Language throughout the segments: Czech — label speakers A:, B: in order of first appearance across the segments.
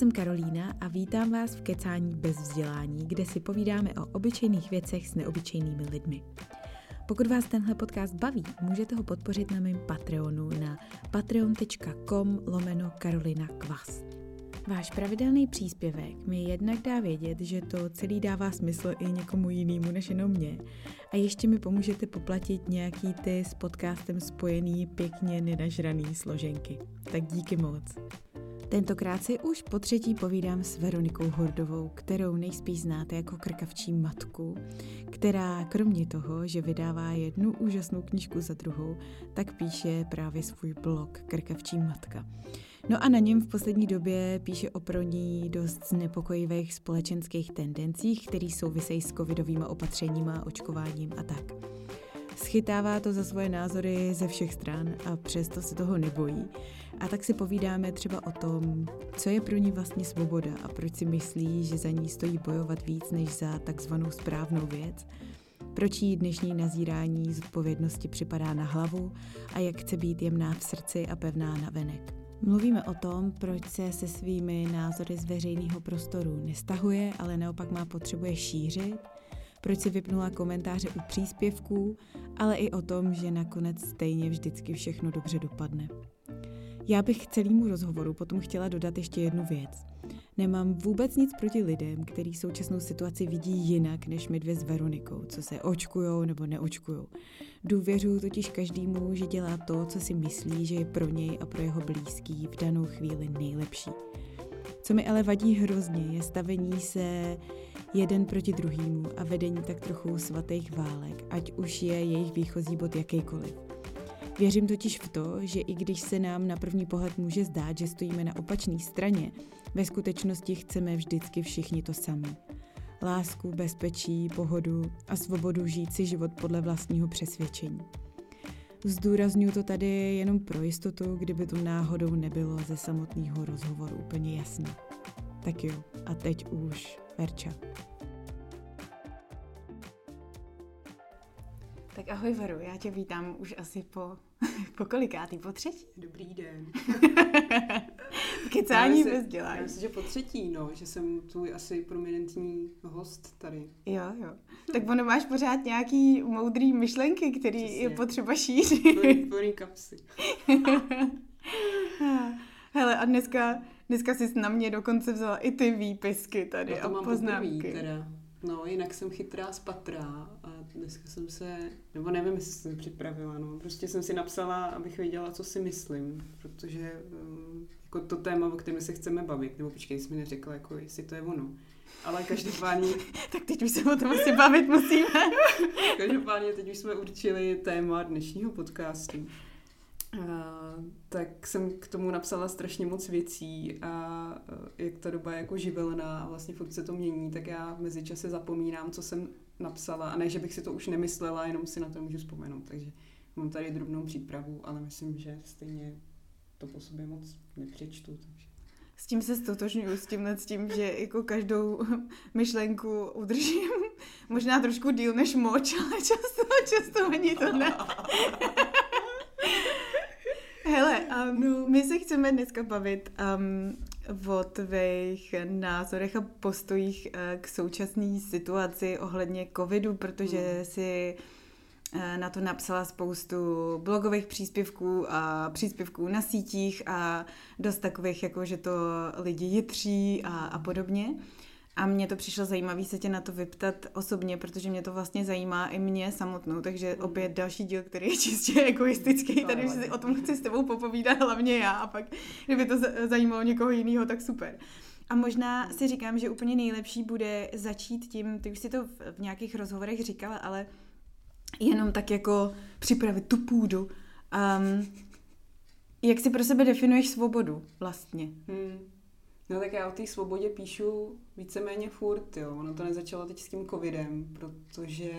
A: jsem Karolína a vítám vás v Kecání bez vzdělání, kde si povídáme o obyčejných věcech s neobyčejnými lidmi. Pokud vás tenhle podcast baví, můžete ho podpořit na mém Patreonu na patreon.com lomeno Karolina Kvas. Váš pravidelný příspěvek mi jednak dá vědět, že to celý dává smysl i někomu jinému než jenom mě. A ještě mi pomůžete poplatit nějaký ty s podcastem spojený pěkně nenažraný složenky. Tak díky moc. Tentokrát si už po třetí povídám s Veronikou Hordovou, kterou nejspíš znáte jako krkavčí matku, která kromě toho, že vydává jednu úžasnou knižku za druhou, tak píše právě svůj blog Krkavčí matka. No a na něm v poslední době píše o pro ní dost znepokojivých společenských tendencích, které souvisejí s covidovými opatřeními, očkováním a tak. Schytává to za svoje názory ze všech stran a přesto se toho nebojí. A tak si povídáme třeba o tom, co je pro ní vlastně svoboda a proč si myslí, že za ní stojí bojovat víc než za takzvanou správnou věc, proč jí dnešní nazírání zodpovědnosti připadá na hlavu a jak chce být jemná v srdci a pevná na venek. Mluvíme o tom, proč se se svými názory z veřejného prostoru nestahuje, ale naopak má potřebuje šířit, proč si vypnula komentáře u příspěvků, ale i o tom, že nakonec stejně vždycky všechno dobře dopadne. Já bych k celému rozhovoru potom chtěla dodat ještě jednu věc. Nemám vůbec nic proti lidem, který současnou situaci vidí jinak než my dvě s Veronikou, co se očkujou nebo neočkujou. Důvěřuju totiž každému, že dělá to, co si myslí, že je pro něj a pro jeho blízký v danou chvíli nejlepší. Co mi ale vadí hrozně, je stavení se jeden proti druhému a vedení tak trochu svatých válek, ať už je jejich výchozí bod jakýkoliv. Věřím totiž v to, že i když se nám na první pohled může zdát, že stojíme na opačné straně, ve skutečnosti chceme vždycky všichni to samé. Lásku, bezpečí, pohodu a svobodu žít si život podle vlastního přesvědčení. Zdůraznuju to tady jenom pro jistotu, kdyby to náhodou nebylo ze samotného rozhovoru úplně jasné. Tak jo, a teď už Verča. Tak ahoj Veru, já tě vítám už asi po, po kolikátý, po třetí?
B: Dobrý den.
A: Kecání bez dělání.
B: Já myslím, že po třetí, no, že jsem tvůj asi prominentní host tady.
A: Jo, jo. Tak ono máš pořád nějaký moudrý myšlenky, který Přesně. je potřeba šířit.
B: Plný kapsy.
A: Hele, a dneska, dneska jsi na mě dokonce vzala i ty výpisky tady
B: no to
A: a
B: mám
A: poznámky.
B: Poprvý, teda. No, jinak jsem chytrá z patra a dneska jsem se, nebo nevím, jestli jsem připravila, no, prostě jsem si napsala, abych věděla, co si myslím, protože um, jako to téma, o kterém se chceme bavit, nebo počkej, jsi mi neřekla, jako jestli to je ono. Ale každopádně...
A: tak teď už se o tom asi bavit musíme.
B: každopádně teď už jsme určili téma dnešního podcastu. Uh, tak jsem k tomu napsala strašně moc věcí a uh, jak ta doba je jako živelná a vlastně furt se to mění, tak já v mezičase zapomínám, co jsem napsala a ne, že bych si to už nemyslela, jenom si na to můžu vzpomenout, takže mám tady drobnou přípravu, ale myslím, že stejně to po sobě moc nepřečtu. Takže.
A: S tím se stotožňuji, s tímhle s tím, že jako každou myšlenku udržím možná trošku díl než moč, ale často, často ani to ne. Hele, um, my se chceme dneska bavit um, o tvých názorech a postojích uh, k současné situaci ohledně covidu, protože mm. si uh, na to napsala spoustu blogových příspěvků a příspěvků na sítích a dost takových, jako že to lidi jitří a, a podobně. A mně to přišlo zajímavé se tě na to vyptat osobně, protože mě to vlastně zajímá i mě samotnou, takže opět další díl, který je čistě egoistický, tady už si o tom chci s tebou popovídat, hlavně já a pak, kdyby to zajímalo někoho jiného, tak super. A možná si říkám, že úplně nejlepší bude začít tím, ty už si to v, v nějakých rozhovorech říkala, ale jenom tak jako připravit tu půdu. Um, jak si pro sebe definuješ svobodu vlastně? Hmm.
B: No tak já o té svobodě píšu víceméně furt, jo. Ono to nezačalo teď s tím covidem, protože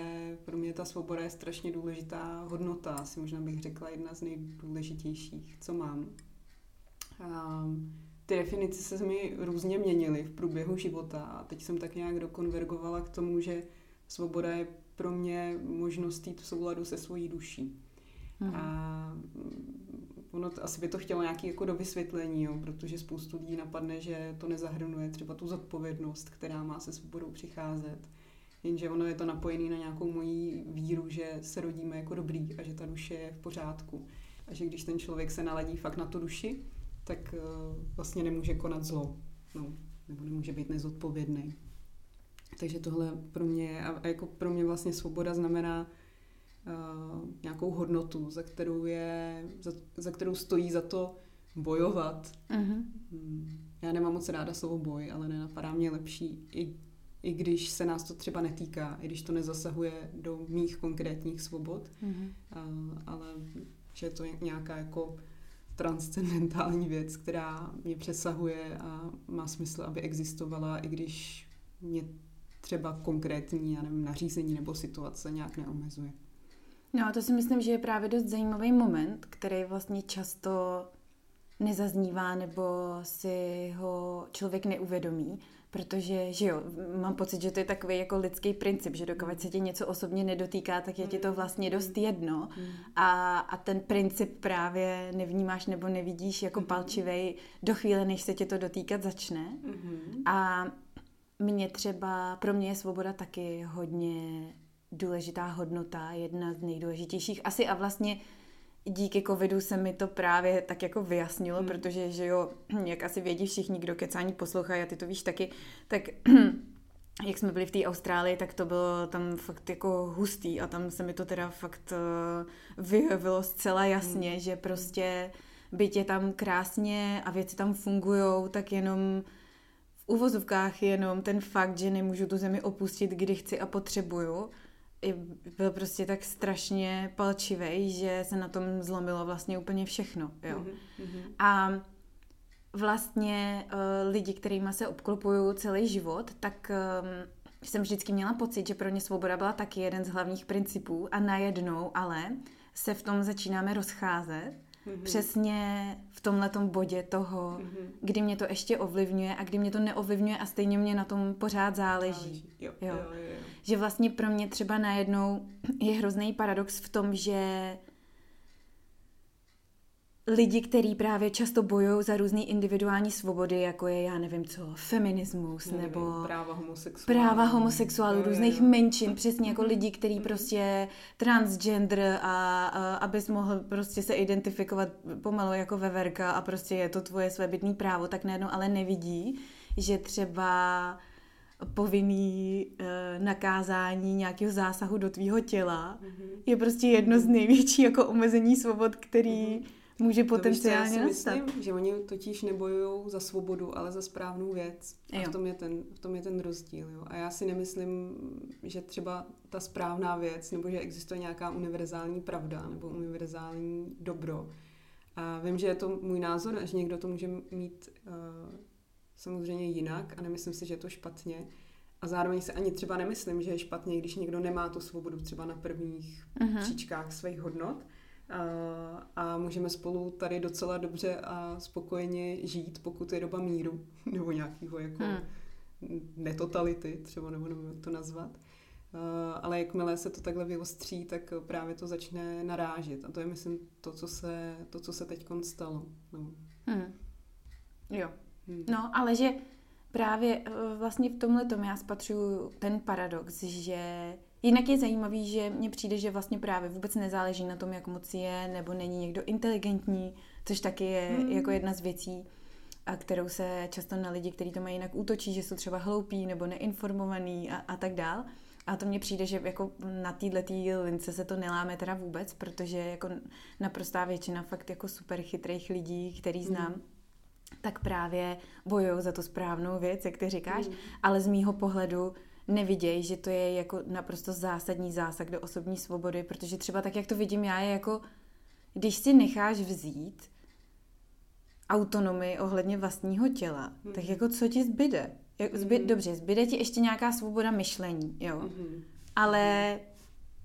B: pro mě ta svoboda je strašně důležitá hodnota, asi možná bych řekla jedna z nejdůležitějších, co mám. A ty definice se mi různě měnily v průběhu života a teď jsem tak nějak dokonvergovala k tomu, že svoboda je pro mě možnost jít v souladu se svojí duší. Mm. A ono to, asi by to chtělo nějaké jako dovysvětlení, jo, protože spoustu lidí napadne, že to nezahrnuje třeba tu zodpovědnost, která má se svobodou přicházet. Jenže ono je to napojené na nějakou moji víru, že se rodíme jako dobrý a že ta duše je v pořádku. A že když ten člověk se naladí fakt na tu duši, tak uh, vlastně nemůže konat zlo. No, nebo nemůže být nezodpovědný. Takže tohle pro mě, a jako pro mě vlastně svoboda znamená uh, nějakou hodnotu, za kterou, je, za, za kterou stojí za to bojovat. Uh-huh. Já nemám moc ráda slovo boj, ale nenapadá mě lepší, i, i když se nás to třeba netýká, i když to nezasahuje do mých konkrétních svobod, uh-huh. uh, ale že je to nějaká jako transcendentální věc, která mě přesahuje a má smysl, aby existovala, i když mě třeba konkrétní, já nevím, nařízení nebo situace nějak neomezuje.
A: No a to si myslím, že je právě dost zajímavý moment, který vlastně často nezaznívá nebo si ho člověk neuvědomí, protože, že jo, mám pocit, že to je takový jako lidský princip, že dokud se tě něco osobně nedotýká, tak je ti to vlastně dost jedno a, a ten princip právě nevnímáš nebo nevidíš jako mm-hmm. palčivej do chvíle, než se tě to dotýkat začne mm-hmm. a mě třeba, pro mě je svoboda taky hodně důležitá hodnota, jedna z nejdůležitějších asi a vlastně díky covidu se mi to právě tak jako vyjasnilo, hmm. protože, že jo, jak asi vědí všichni, kdo kecání poslouchají a ty to víš taky, tak jak jsme byli v té Austrálii, tak to bylo tam fakt jako hustý a tam se mi to teda fakt uh, vyjevilo zcela jasně, hmm. že prostě byť je tam krásně a věci tam fungují, tak jenom v uvozovkách jenom ten fakt, že nemůžu tu zemi opustit, kdy chci a potřebuju, byl prostě tak strašně palčivý, že se na tom zlomilo vlastně úplně všechno. Jo. Mm-hmm. A vlastně uh, lidi, kterými se obklopuju celý život, tak um, jsem vždycky měla pocit, že pro ně svoboda byla taky jeden z hlavních principů a najednou ale se v tom začínáme rozcházet mm-hmm. přesně v tomhletom bodě toho, mm-hmm. kdy mě to ještě ovlivňuje a kdy mě to neovlivňuje a stejně mě na tom pořád záleží. záleží.
B: Jo, jo. Jo, jo, jo.
A: Že vlastně pro mě třeba najednou je hrozný paradox v tom, že lidi, kteří právě často bojují za různé individuální svobody, jako je, já nevím co, feminismus, nevím, nebo
B: práva homosexuálů,
A: práva homosexuálů, různých menšin, přesně jako lidi, kteří mhm. prostě transgender a, a abys mohl prostě se identifikovat pomalu jako veverka a prostě je to tvoje svébytný právo, tak najednou ale nevidí, že třeba povinný e, nakázání nějakého zásahu do tvýho těla mm-hmm. je prostě jedno z největších jako omezení svobod, který mm-hmm může potenciálně
B: to víš, já si myslím, že oni totiž nebojují za svobodu, ale za správnou věc. A v tom, je ten, v tom je ten rozdíl. Jo. A já si nemyslím, že třeba ta správná věc, nebo že existuje nějaká univerzální pravda, nebo univerzální dobro. A vím, že je to můj názor a že někdo to může mít uh, samozřejmě jinak a nemyslím si, že je to špatně. A zároveň se ani třeba nemyslím, že je špatně, když někdo nemá tu svobodu třeba na prvních uh-huh. příčkách svých hodnot a můžeme spolu tady docela dobře a spokojeně žít, pokud je doba míru nebo nějakého jako hmm. netotality, třeba nebo jak to nazvat. Ale jakmile se to takhle vyostří, tak právě to začne narážet. A to je, myslím, to, co se, to, co se teď stalo. No.
A: Hmm. Jo. Hmm. No, ale že právě e, vlastně v tomhle tom já spatřuju ten paradox, že Jinak je zajímavý, že mně přijde, že vlastně právě vůbec nezáleží na tom, jak moc je nebo není někdo inteligentní, což taky je hmm. jako jedna z věcí, a kterou se často na lidi, kteří to mají jinak útočí, že jsou třeba hloupí nebo neinformovaní a, a tak dál. A to mně přijde, že jako na této lince se to neláme teda vůbec, protože jako naprostá většina fakt jako super chytrých lidí, který znám, mm. tak právě bojují za tu správnou věc, jak ty říkáš, mm. ale z mýho pohledu nevidějí, že to je jako naprosto zásadní zásah do osobní svobody, protože třeba tak, jak to vidím já, je jako, když si necháš vzít autonomii ohledně vlastního těla, mm-hmm. tak jako co ti zbyde? Jak, zby, mm-hmm. Dobře, zbyde ti ještě nějaká svoboda myšlení, jo. Mm-hmm. Ale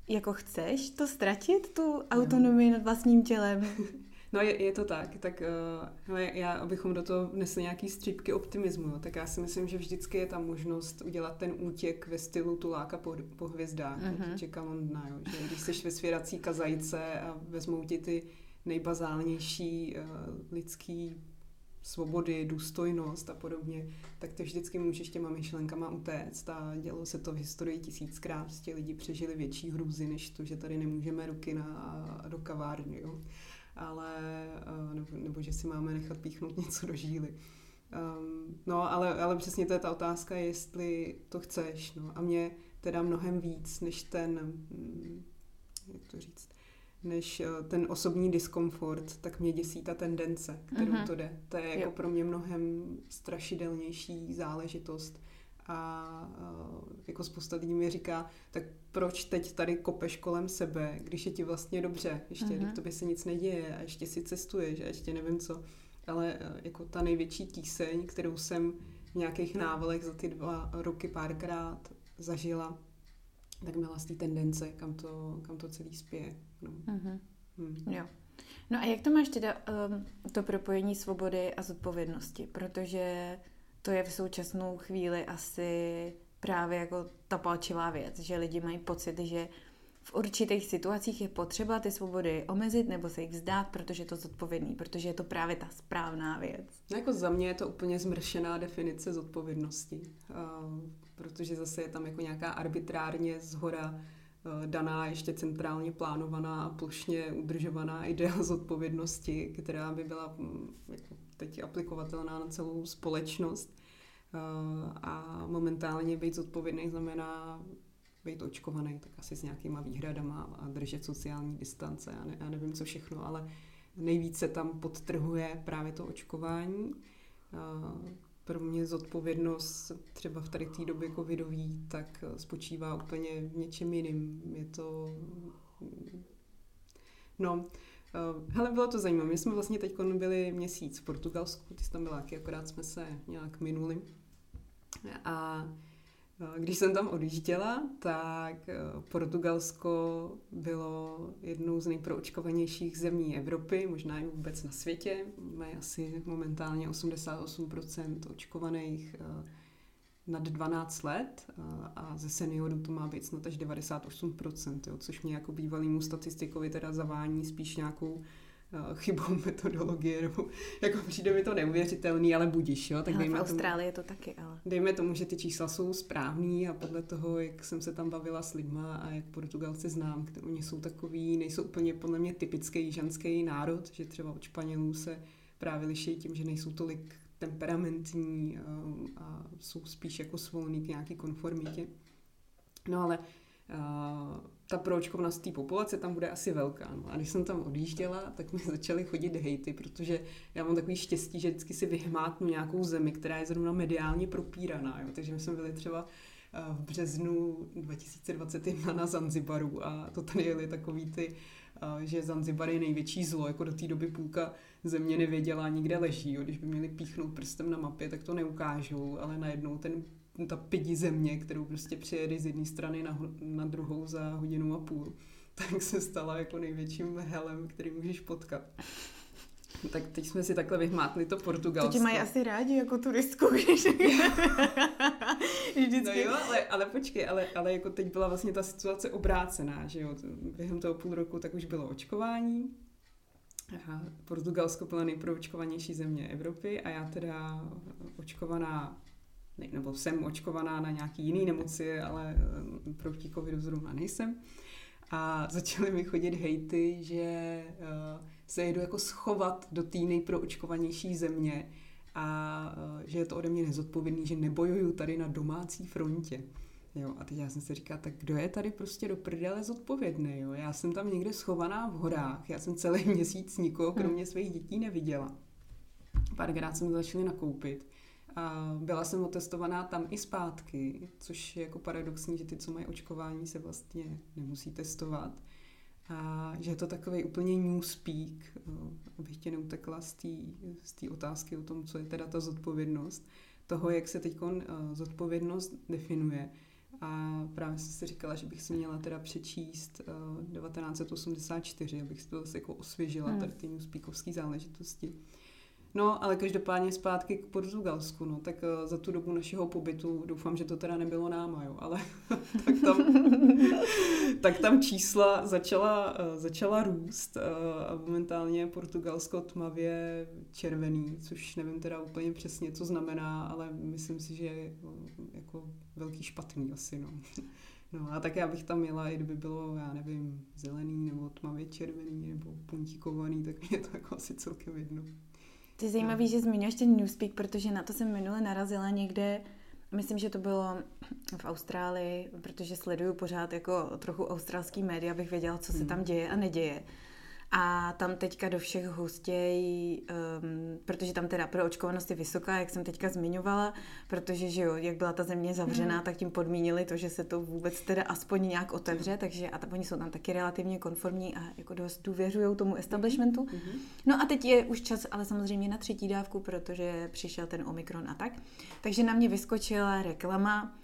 A: jako chceš to ztratit, tu autonomii no. nad vlastním tělem?
B: No je, je to tak, tak uh, hele, já, abychom do toho vnesli nějaký střípky optimismu, jo, tak já si myslím, že vždycky je tam možnost udělat ten útěk ve stylu tuláka po, po hvězdách, uh-huh. čeká Londna, jo, že když jsi ve svěrací kazajce a vezmou ti ty nejbazálnější uh, lidský svobody, důstojnost a podobně, tak ty vždycky můžeš těma myšlenkama utéct a dělo se to v historii tisíckrát, prostě lidi přežili větší hrůzy, než to, že tady nemůžeme ruky na, do kavárny, jo. Ale, eh, nebo, nebo že si máme nechat píchnout něco do žíly. Um, no, ale, ale přesně to je ta otázka, jestli to chceš, no. A mě teda mnohem víc, než ten, hm, jak to říct, než eh, ten osobní diskomfort, tak mě děsí ta tendence, kterou mm-hmm. to jde. To je jako jo. pro mě mnohem strašidelnější záležitost. A uh, jako spousta lidí mi říká, tak proč teď tady kopeš kolem sebe, když je ti vlastně dobře, ještě, mm-hmm. to by se nic neděje a ještě si cestuješ a ještě nevím co. Ale uh, jako ta největší tíseň, kterou jsem v nějakých návalech za ty dva roky párkrát zažila, tak byla z té tendence, kam to, kam to celý spěje. No.
A: Mm-hmm. Mm. Jo. No a jak to máš teda um, to propojení svobody a zodpovědnosti? Protože to je v současnou chvíli asi právě jako ta palčivá věc, že lidi mají pocit, že v určitých situacích je potřeba ty svobody omezit nebo se jich vzdát, protože je to zodpovědný, protože je to právě ta správná věc.
B: No jako za mě je to úplně zmršená definice zodpovědnosti, uh, protože zase je tam jako nějaká arbitrárně zhora uh, daná, ještě centrálně plánovaná a plošně udržovaná idea zodpovědnosti, která by byla um, jako teď aplikovatelná na celou společnost. Uh, a momentálně být zodpovědný znamená být očkovaný, tak asi s nějakýma výhradama a držet sociální distance a, ne, a nevím co všechno, ale nejvíce tam podtrhuje právě to očkování. Pro mě zodpovědnost třeba v tady té době covidový, tak spočívá úplně v něčem jiným. Je to... No, hele, bylo to zajímavé. My jsme vlastně teď byli měsíc v Portugalsku, ty jsi tam byla, akorát jsme se nějak minuli. A když jsem tam odjížděla, tak eh, Portugalsko bylo jednou z nejproočkovanějších zemí Evropy, možná i vůbec na světě. Mají asi momentálně 88% očkovaných eh, nad 12 let a ze seniorů to má být snad až 98%, jo, což mě jako bývalýmu statistikovi teda zavání spíš nějakou chybou metodologie, nebo jako přijde mi to neuvěřitelný, ale budíš, jo?
A: Tak ale dejme v Austrálii tomu, je to taky, ale...
B: Dejme tomu, že ty čísla jsou správný a podle toho, jak jsem se tam bavila s lidma a jak Portugalci znám, které oni jsou takový, nejsou úplně podle mě typický jižanský národ, že třeba od Španělů se právě liší tím, že nejsou tolik temperamentní a, eh, a jsou spíš jako svolný k nějaký konformitě. No ale uh, ta proočkovanost té populace tam bude asi velká. No. A když jsem tam odjížděla, tak mi začaly chodit hejty, protože já mám takový štěstí, že vždycky si vyhmátnu nějakou zemi, která je zrovna mediálně propíraná. Jo. Takže my jsme byli třeba eh, v březnu 2021 na Zanzibaru a to tady jeli takový ty, eh, že Zanzibar je největší zlo, jako do té doby půlka země nevěděla, nikde leží. Jo. Když by měli píchnout prstem na mapě, tak to neukážou, ale najednou ten ta pidi země, kterou prostě přijede z jedné strany na, na druhou za hodinu a půl, tak se stala jako největším helem, který můžeš potkat. Tak teď jsme si takhle vyhmátli to Portugalsko.
A: To mají asi rádi jako turistku, když
B: Vždycky. No jo, ale, ale počkej, ale, ale jako teď byla vlastně ta situace obrácená, že jo, během toho půl roku tak už bylo očkování, a Portugalsko byla nejproočkovanější země Evropy a já teda očkovaná ne, nebo jsem očkovaná na nějaký jiný nemoci, ale eh, proti covidu zrovna nejsem. A začaly mi chodit hejty, že uh, se jedu jako schovat do té nejproočkovanější země a uh, že je to ode mě nezodpovědný, že nebojuju tady na domácí frontě. Jo, a teď já jsem si říkala, tak kdo je tady prostě do prdele zodpovědný, jo? Já jsem tam někde schovaná v horách, já jsem celý měsíc nikoho, kromě svých dětí, neviděla. Párkrát jsem začali nakoupit a byla jsem otestovaná tam i zpátky, což je jako paradoxní, že ty, co mají očkování, se vlastně nemusí testovat. A že je to takový úplně newspeak, abych tě neutekla z té otázky o tom, co je teda ta zodpovědnost, toho, jak se teď zodpovědnost definuje. A právě jsem si říkala, že bych si měla teda přečíst uh, 1984, abych si to zase jako osvěžila, hmm. tady ty newspeakovské záležitosti. No, ale každopádně zpátky k Portugalsku, no, tak uh, za tu dobu našeho pobytu, doufám, že to teda nebylo náma, jo, ale tak, tam, tak tam čísla začala, uh, začala růst uh, a momentálně Portugalsko tmavě červený, což nevím teda úplně přesně, co znamená, ale myslím si, že je jako velký špatný asi, no. No a tak já bych tam měla, i kdyby bylo, já nevím, zelený nebo tmavě červený nebo puntíkovaný, tak mě to jako asi celkem jedno.
A: To je zajímavé, no. že zmiňuješ ten Newspeak, protože na to jsem minule narazila někde, myslím, že to bylo v Austrálii, protože sleduju pořád jako trochu australský média, abych věděla, co se tam hmm. děje a neděje. A tam teďka do všech hostěj, um, protože tam teda proočkovanost je vysoká, jak jsem teďka zmiňovala, protože, že jo, jak byla ta země zavřená, mm. tak tím podmínili to, že se to vůbec teda aspoň nějak otevře, takže a ta, oni jsou tam taky relativně konformní a jako dost důvěřují tomu establishmentu. Mm. No a teď je už čas, ale samozřejmě na třetí dávku, protože přišel ten Omikron a tak. Takže na mě vyskočila reklama,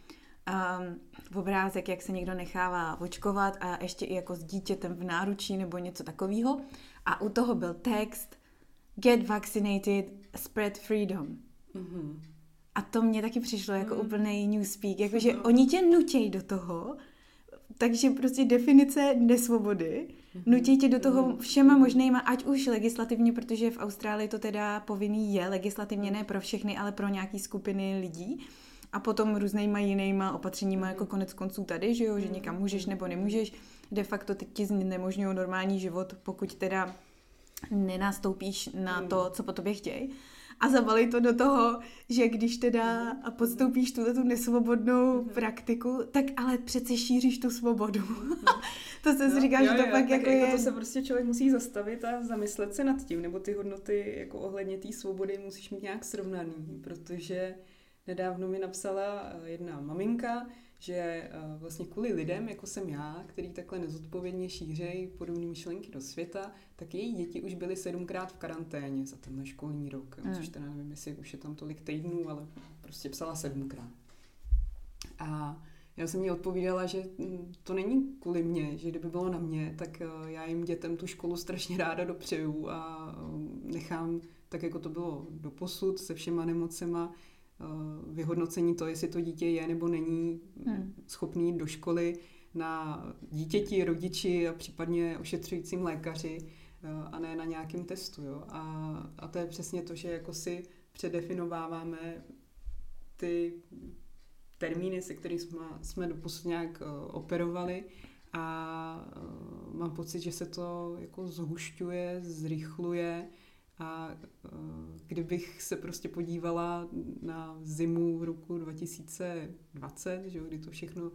A: um, obrázek, jak se někdo nechává očkovat a ještě i jako s dítětem v náručí nebo něco takového. A u toho byl text Get vaccinated, spread freedom. Mm-hmm. A to mě taky přišlo jako mm. úplný newspeak, jakože no. oni tě nutějí do toho, takže prostě definice nesvobody, mm-hmm. nutí tě do toho mhm. všema možnýma, ať už legislativně, protože v Austrálii to teda povinný je, legislativně ne pro všechny, ale pro nějaký skupiny lidí, a potom různýma jinýma opatřeníma, jako konec konců tady, že jo, že někam můžeš nebo nemůžeš. De facto teď ti znemožňují normální život, pokud teda nenastoupíš na to, co po tobě chtějí. A zabalí to do toho, že když teda a podstoupíš tuto tu nesvobodnou praktiku, tak ale přece šíříš tu svobodu. to se no, říká, jo, že to jo, pak jako, jako
B: je... To se prostě člověk musí zastavit a zamyslet se nad tím, nebo ty hodnoty jako ohledně té svobody musíš mít nějak srovnaný, protože Nedávno mi napsala eh, jedna maminka, že eh, vlastně kvůli lidem, jako jsem já, který takhle nezodpovědně šířejí podobné myšlenky do světa, tak její děti už byly sedmkrát v karanténě za tenhle školní rok, mm. což teda nevím, jestli už je tam tolik týdnů, ale prostě psala sedmkrát. A já jsem jí odpovídala, že hm, to není kvůli mně, že kdyby bylo na mě, tak eh, já jim dětem tu školu strašně ráda dopřeju a nechám tak, jako to bylo do posud se všema nemocema, vyhodnocení to, jestli to dítě je nebo není hmm. schopný do školy na dítěti, rodiči a případně ošetřujícím lékaři eh, a ne na nějakém testu. Jo? A, a to je přesně to, že jako si předefinováváme ty termíny, se kterými jsme, jsme doposud nějak uh, operovali a mám pocit, že se to jako zhušťuje, zrychluje a eh, kdybych se prostě podívala na zimu roku 2020, že jo, kdy to všechno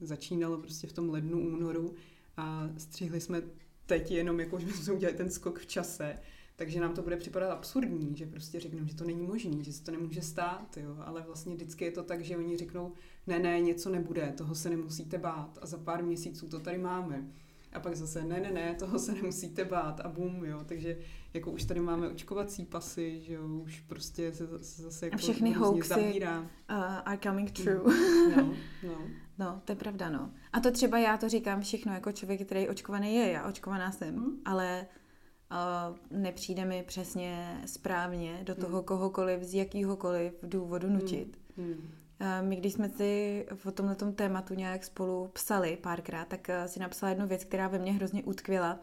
B: začínalo prostě v tom lednu, únoru a střihli jsme teď jenom jako, že jsme udělali ten skok v čase, takže nám to bude připadat absurdní, že prostě řekneme, že to není možné, že se to nemůže stát, jo? ale vlastně vždycky je to tak, že oni řeknou, ne, ne, něco nebude, toho se nemusíte bát a za pár měsíců to tady máme. A pak zase, ne, ne, ne, toho se nemusíte bát a bum, jo. Takže jako už tady máme očkovací pasy, že jo, už prostě se, se zase jako
A: a všechny hoaxy uh, are coming true. Mm. No, no. no, to je pravda, no. A to třeba já to říkám všechno jako člověk, který očkovaný je, já očkovaná jsem, mm. ale uh, nepřijde mi přesně správně do toho mm. kohokoliv z jakýhokoliv důvodu nutit. Mm. Mm. My, když jsme si o tomhle tématu nějak spolu psali párkrát, tak si napsala jednu věc, která ve mně hrozně utkvěla.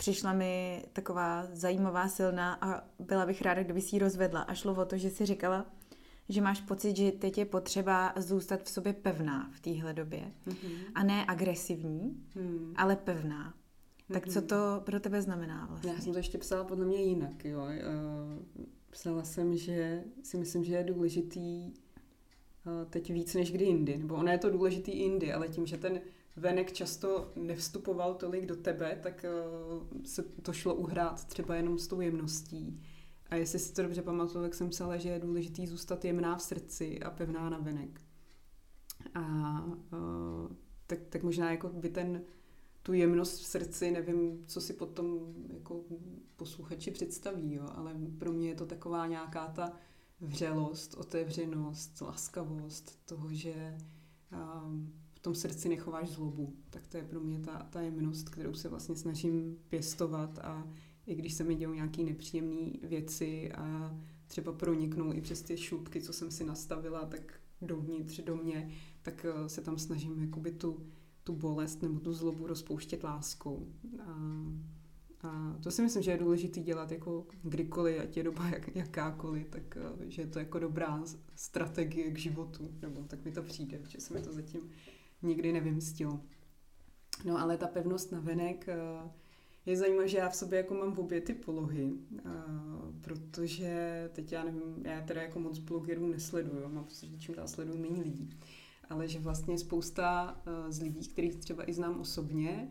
A: Přišla mi taková zajímavá, silná a byla bych ráda, kdyby si ji rozvedla. A šlo o to, že si říkala, že máš pocit, že teď je potřeba zůstat v sobě pevná v téhle době. Mm-hmm. A ne agresivní, mm. ale pevná. Tak co mhm. to pro tebe znamená vlastně?
B: Já jsem to ještě psala podle mě jinak, jo. Eh, psala jsem, že si myslím, že je důležitý eh, teď víc než kdy jindy. Nebo ono je to důležitý jindy, ale tím, že ten venek často nevstupoval tolik do tebe, tak eh, se to šlo uhrát třeba jenom s tou jemností. A jestli si to dobře pamatuju, tak jsem psala, že je důležitý zůstat jemná v srdci a pevná na venek. A uh, tak, tak možná jako by ten tu jemnost v srdci, nevím, co si potom jako posluchači představí, jo, ale pro mě je to taková nějaká ta vřelost, otevřenost, laskavost toho, že v tom srdci nechováš zlobu. Tak to je pro mě ta, ta jemnost, kterou se vlastně snažím pěstovat a i když se mi dějou nějaké nepříjemné věci a třeba proniknou i přes ty šlupky, co jsem si nastavila, tak dovnitř do mě, tak eh, se tam snažím jakoby tu, tu bolest nebo tu zlobu rozpouštět láskou. A, a to si myslím, že je důležité dělat jako kdykoliv, ať je doba jak, jakákoliv, tak eh, že je to jako dobrá strategie k životu, nebo tak mi to přijde, že se mi to zatím nikdy nevymstilo. No ale ta pevnost na venek eh, je zajímavé, že já v sobě jako mám obě ty polohy, protože teď já nevím, já teda jako moc blogerů nesleduju, mám pocit, že čím dál sleduju méně lidí, ale že vlastně spousta uh, z lidí, kterých třeba i znám osobně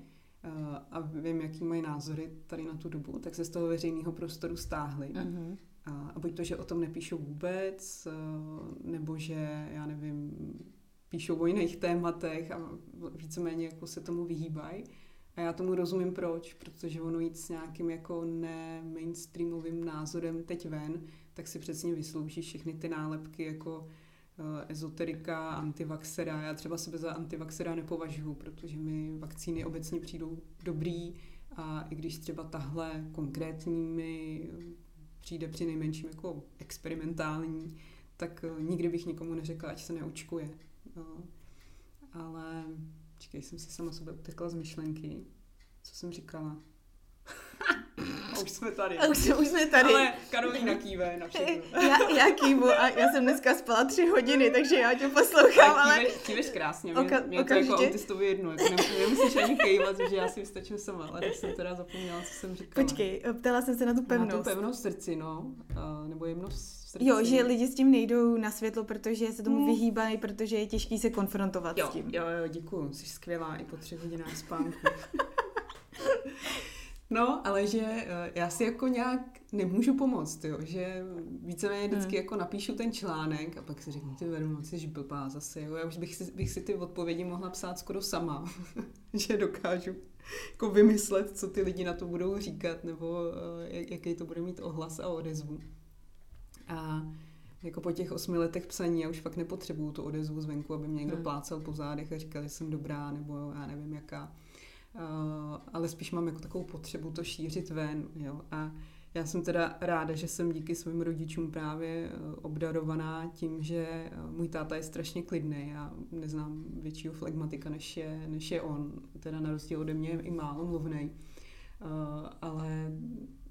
B: a vím, jaký mají názory tady na tu dobu, tak se z toho veřejného prostoru stáhli. Uh-huh. A, a buď to, že o tom nepíšou vůbec, nebo že, já nevím, píšou o jiných tématech a víceméně jako se tomu vyhýbají. A já tomu rozumím proč, protože ono jít s nějakým jako ne mainstreamovým názorem teď ven, tak si přesně vyslouží všechny ty nálepky jako Eh, ezoterika, antivaxera. Já třeba sebe za antivaxera nepovažuji, protože mi vakcíny obecně přijdou dobrý a i když třeba tahle konkrétní mi přijde při nejmenším jako experimentální, tak eh, nikdy bych nikomu neřekla, ať se neočkuje. No. Ale čekej, jsem si sama sebe utekla z myšlenky. Co jsem říkala? A už jsme tady.
A: A už, už jsme tady.
B: Ale Karolína kýve na všechno.
A: já, já kývu a já jsem dneska spala tři hodiny, takže já tě poslouchám, ale...
B: ale... Kýveš krásně, mě, Oka, mě to jako autistovi jedno, jako nemusíš ani kývat, že já si vystačím sama, ale tak jsem teda zapomněla, co jsem říkala.
A: Počkej, ptala jsem se na tu pevnost. Na
B: tu pevnost srdci, no, uh, nebo jemnost srdci.
A: Jo, že lidi s tím nejdou na světlo, protože se tomu hmm. vyhýbají, protože je těžký se konfrontovat
B: jo,
A: s tím.
B: Jo, jo, děkuju, jsi skvělá i po tři hodinách spánku. No, ale že eh, já si jako nějak nemůžu pomoct, jo, že víceméně vždycky hmm. jako napíšu ten článek a pak si řeknu, ty vedu, jsi blbá zase, jo, já už bych si, bych si ty odpovědi mohla psát skoro sama, že dokážu jako vymyslet, co ty lidi na to budou říkat, nebo eh, jaký to bude mít ohlas a odezvu. A jako po těch osmi letech psaní já už fakt nepotřebuju tu odezvu zvenku, aby mě někdo hmm. plácal po zádech a říkal, že jsem dobrá, nebo já nevím jaká. Uh, ale spíš mám jako takovou potřebu to šířit ven, jo. A já jsem teda ráda, že jsem díky svým rodičům právě uh, obdarovaná tím, že uh, můj táta je strašně klidný. Já neznám většího flegmatika, než je, než je on. Teda na rozdíl ode mě je i málo mluvnej. Uh, ale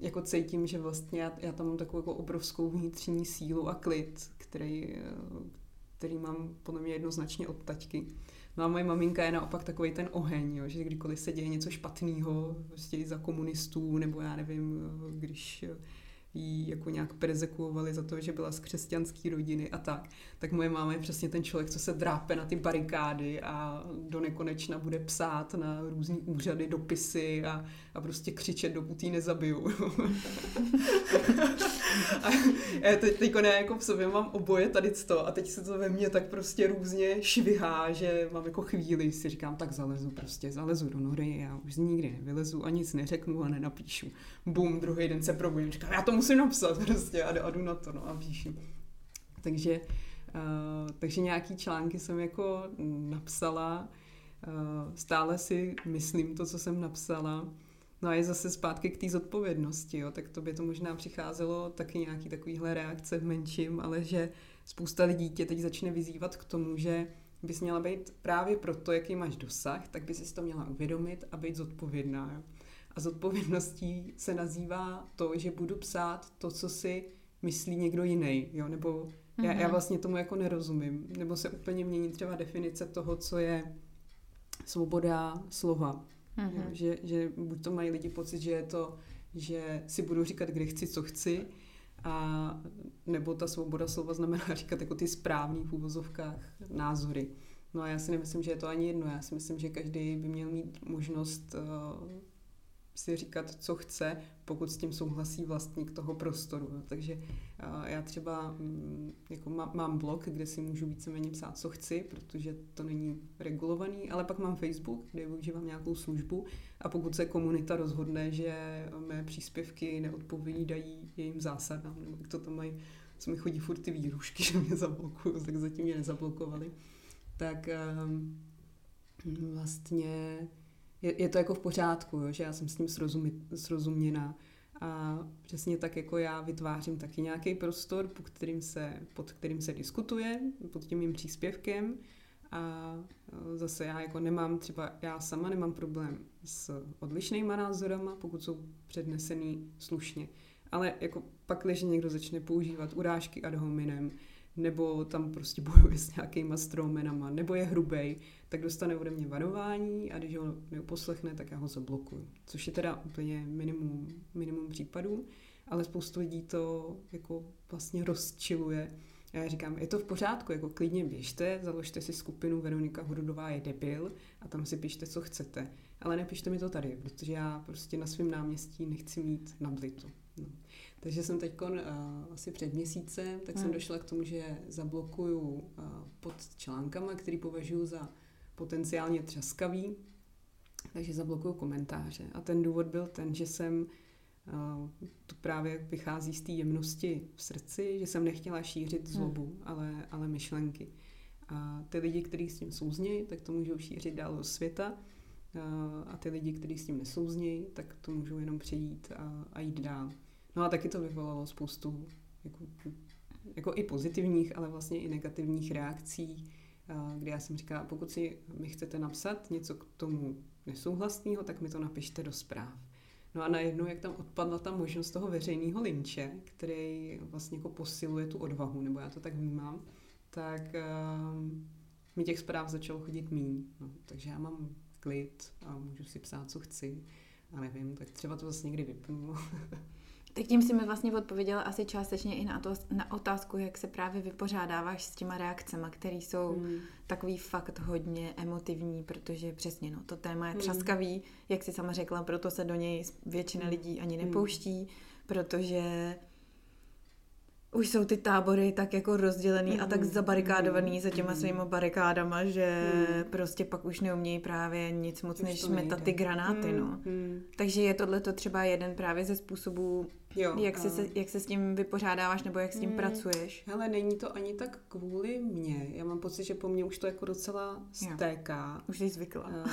B: jako cítím, že vlastně já, já tam mám takovou jako obrovskou vnitřní sílu a klid, který, který mám podle mě jednoznačně od taťky. No a moje maminka je naopak takový ten oheň, jo, že kdykoliv se děje něco špatného, prostě za komunistů, nebo já nevím, když jí jako nějak persekuovali za to, že byla z křesťanské rodiny a tak, tak moje máma je přesně ten člověk, co se drápe na ty barikády a do nekonečna bude psát na různý úřady dopisy a, a prostě křičet, dokud jí nezabiju. a já teď, teď ne, jako v sobě mám oboje tady to a teď se to ve mně tak prostě různě švihá, že mám jako chvíli, si říkám, tak zalezu prostě, zalezu do nory, já už z nikdy nevylezu a nic neřeknu a nenapíšu. Bum, druhý den se probudím, říkám, já to musím napsat prostě a, a jdu na to, no a píšu. Takže, uh, takže nějaký články jsem jako napsala, uh, stále si myslím to, co jsem napsala, No a je zase zpátky k té zodpovědnosti, jo, tak to by to možná přicházelo taky nějaký takovýhle reakce v menším, ale že spousta lidí tě teď začne vyzývat k tomu, že bys měla být právě proto, jaký máš dosah, tak by si to měla uvědomit a být zodpovědná. Jo. A zodpovědností se nazývá to, že budu psát to, co si myslí někdo jiný, jo, nebo mm-hmm. já, já mhm. vlastně tomu jako nerozumím, nebo se úplně mění třeba definice toho, co je svoboda slova. Mm-hmm. Že, že buď to mají lidi pocit, že je to, že si budu říkat, kdy chci, co chci, a nebo ta svoboda slova znamená říkat jako ty správný v úvozovkách názory. No a já si nemyslím, že je to ani jedno. Já si myslím, že každý by měl mít možnost uh, si říkat, co chce, pokud s tím souhlasí vlastník toho prostoru. Takže já třeba mm, jako mám blog, kde si můžu víceméně psát, co chci, protože to není regulovaný, ale pak mám Facebook, kde využívám nějakou službu a pokud se komunita rozhodne, že mé příspěvky neodpovídají jejím zásadám, nebo jak to tam mají, co mi chodí furt ty výrušky, že mě zablokují, tak zatím mě nezablokovali, tak um, vlastně je, je to jako v pořádku, jo, že já jsem s ním srozumi, srozuměná. A přesně tak jako já vytvářím taky nějaký prostor, pod kterým se, pod kterým se diskutuje, pod tím mým příspěvkem. A e, zase já jako nemám, třeba já sama nemám problém s odlišnýma názorama, pokud jsou přednesený slušně. Ale jako pak, když někdo začne používat urážky ad hominem, nebo tam prostě bojuje s nějakýma stromenama, nebo je hrubej, tak dostane ode mě varování a když ho neuposlechne, tak já ho zablokuju. Což je teda úplně minimum, minimum případů, ale spoustu lidí to jako vlastně rozčiluje. Já říkám, je to v pořádku, jako klidně běžte, založte si skupinu Veronika Hududová je debil a tam si pište, co chcete. Ale nepište mi to tady, protože já prostě na svém náměstí nechci mít nablitu. Takže jsem teď uh, asi před měsícem, tak hmm. jsem došla k tomu, že zablokuju uh, pod článkama, který považuji za potenciálně třaskavý, takže zablokuju komentáře. A ten důvod byl ten, že jsem uh, to právě vychází z té jemnosti v srdci, že jsem nechtěla šířit hmm. zlobu, hmm. ale, ale myšlenky. A ty lidi, kteří s tím souznějí, tak to můžou šířit dál do světa. A ty lidi, kteří s tím nesouznějí, tak to můžou jenom přejít a, a jít dál. No a taky to vyvolalo spoustu jako, jako i pozitivních, ale vlastně i negativních reakcí, kdy já jsem říkala, pokud si mi chcete napsat něco k tomu nesouhlasného, tak mi to napište do zpráv. No a najednou, jak tam odpadla ta možnost toho veřejného linče, který vlastně jako posiluje tu odvahu, nebo já to tak vnímám, tak uh, mi těch zpráv začalo chodit míň. No, takže já mám klid a můžu si psát, co chci. A nevím, tak třeba to zase někdy vypnu.
A: Tak tím si mi vlastně odpověděla asi částečně i na, to, na otázku, jak se právě vypořádáváš s těma reakcemi, které jsou hmm. takový fakt hodně emotivní, protože přesně no, to téma je hmm. třaskavý, hmm. jak si sama řekla, proto se do něj většina hmm. lidí ani hmm. nepouští, protože už jsou ty tábory tak jako rozdělený mm. a tak mm. zabarikádovaný mm. za těma mm. svýma barikádama, že mm. prostě pak už neumějí právě nic moc, už než metat ty granáty, mm. no. Mm. Takže je tohle to třeba jeden právě ze způsobů, jo, jak, a... se, jak se s tím vypořádáváš nebo jak s tím mm. pracuješ.
B: Hele, není to ani tak kvůli mně. Já mám pocit, že po mně už to jako docela stéká. Jo.
A: Už jsi zvykla. Uh,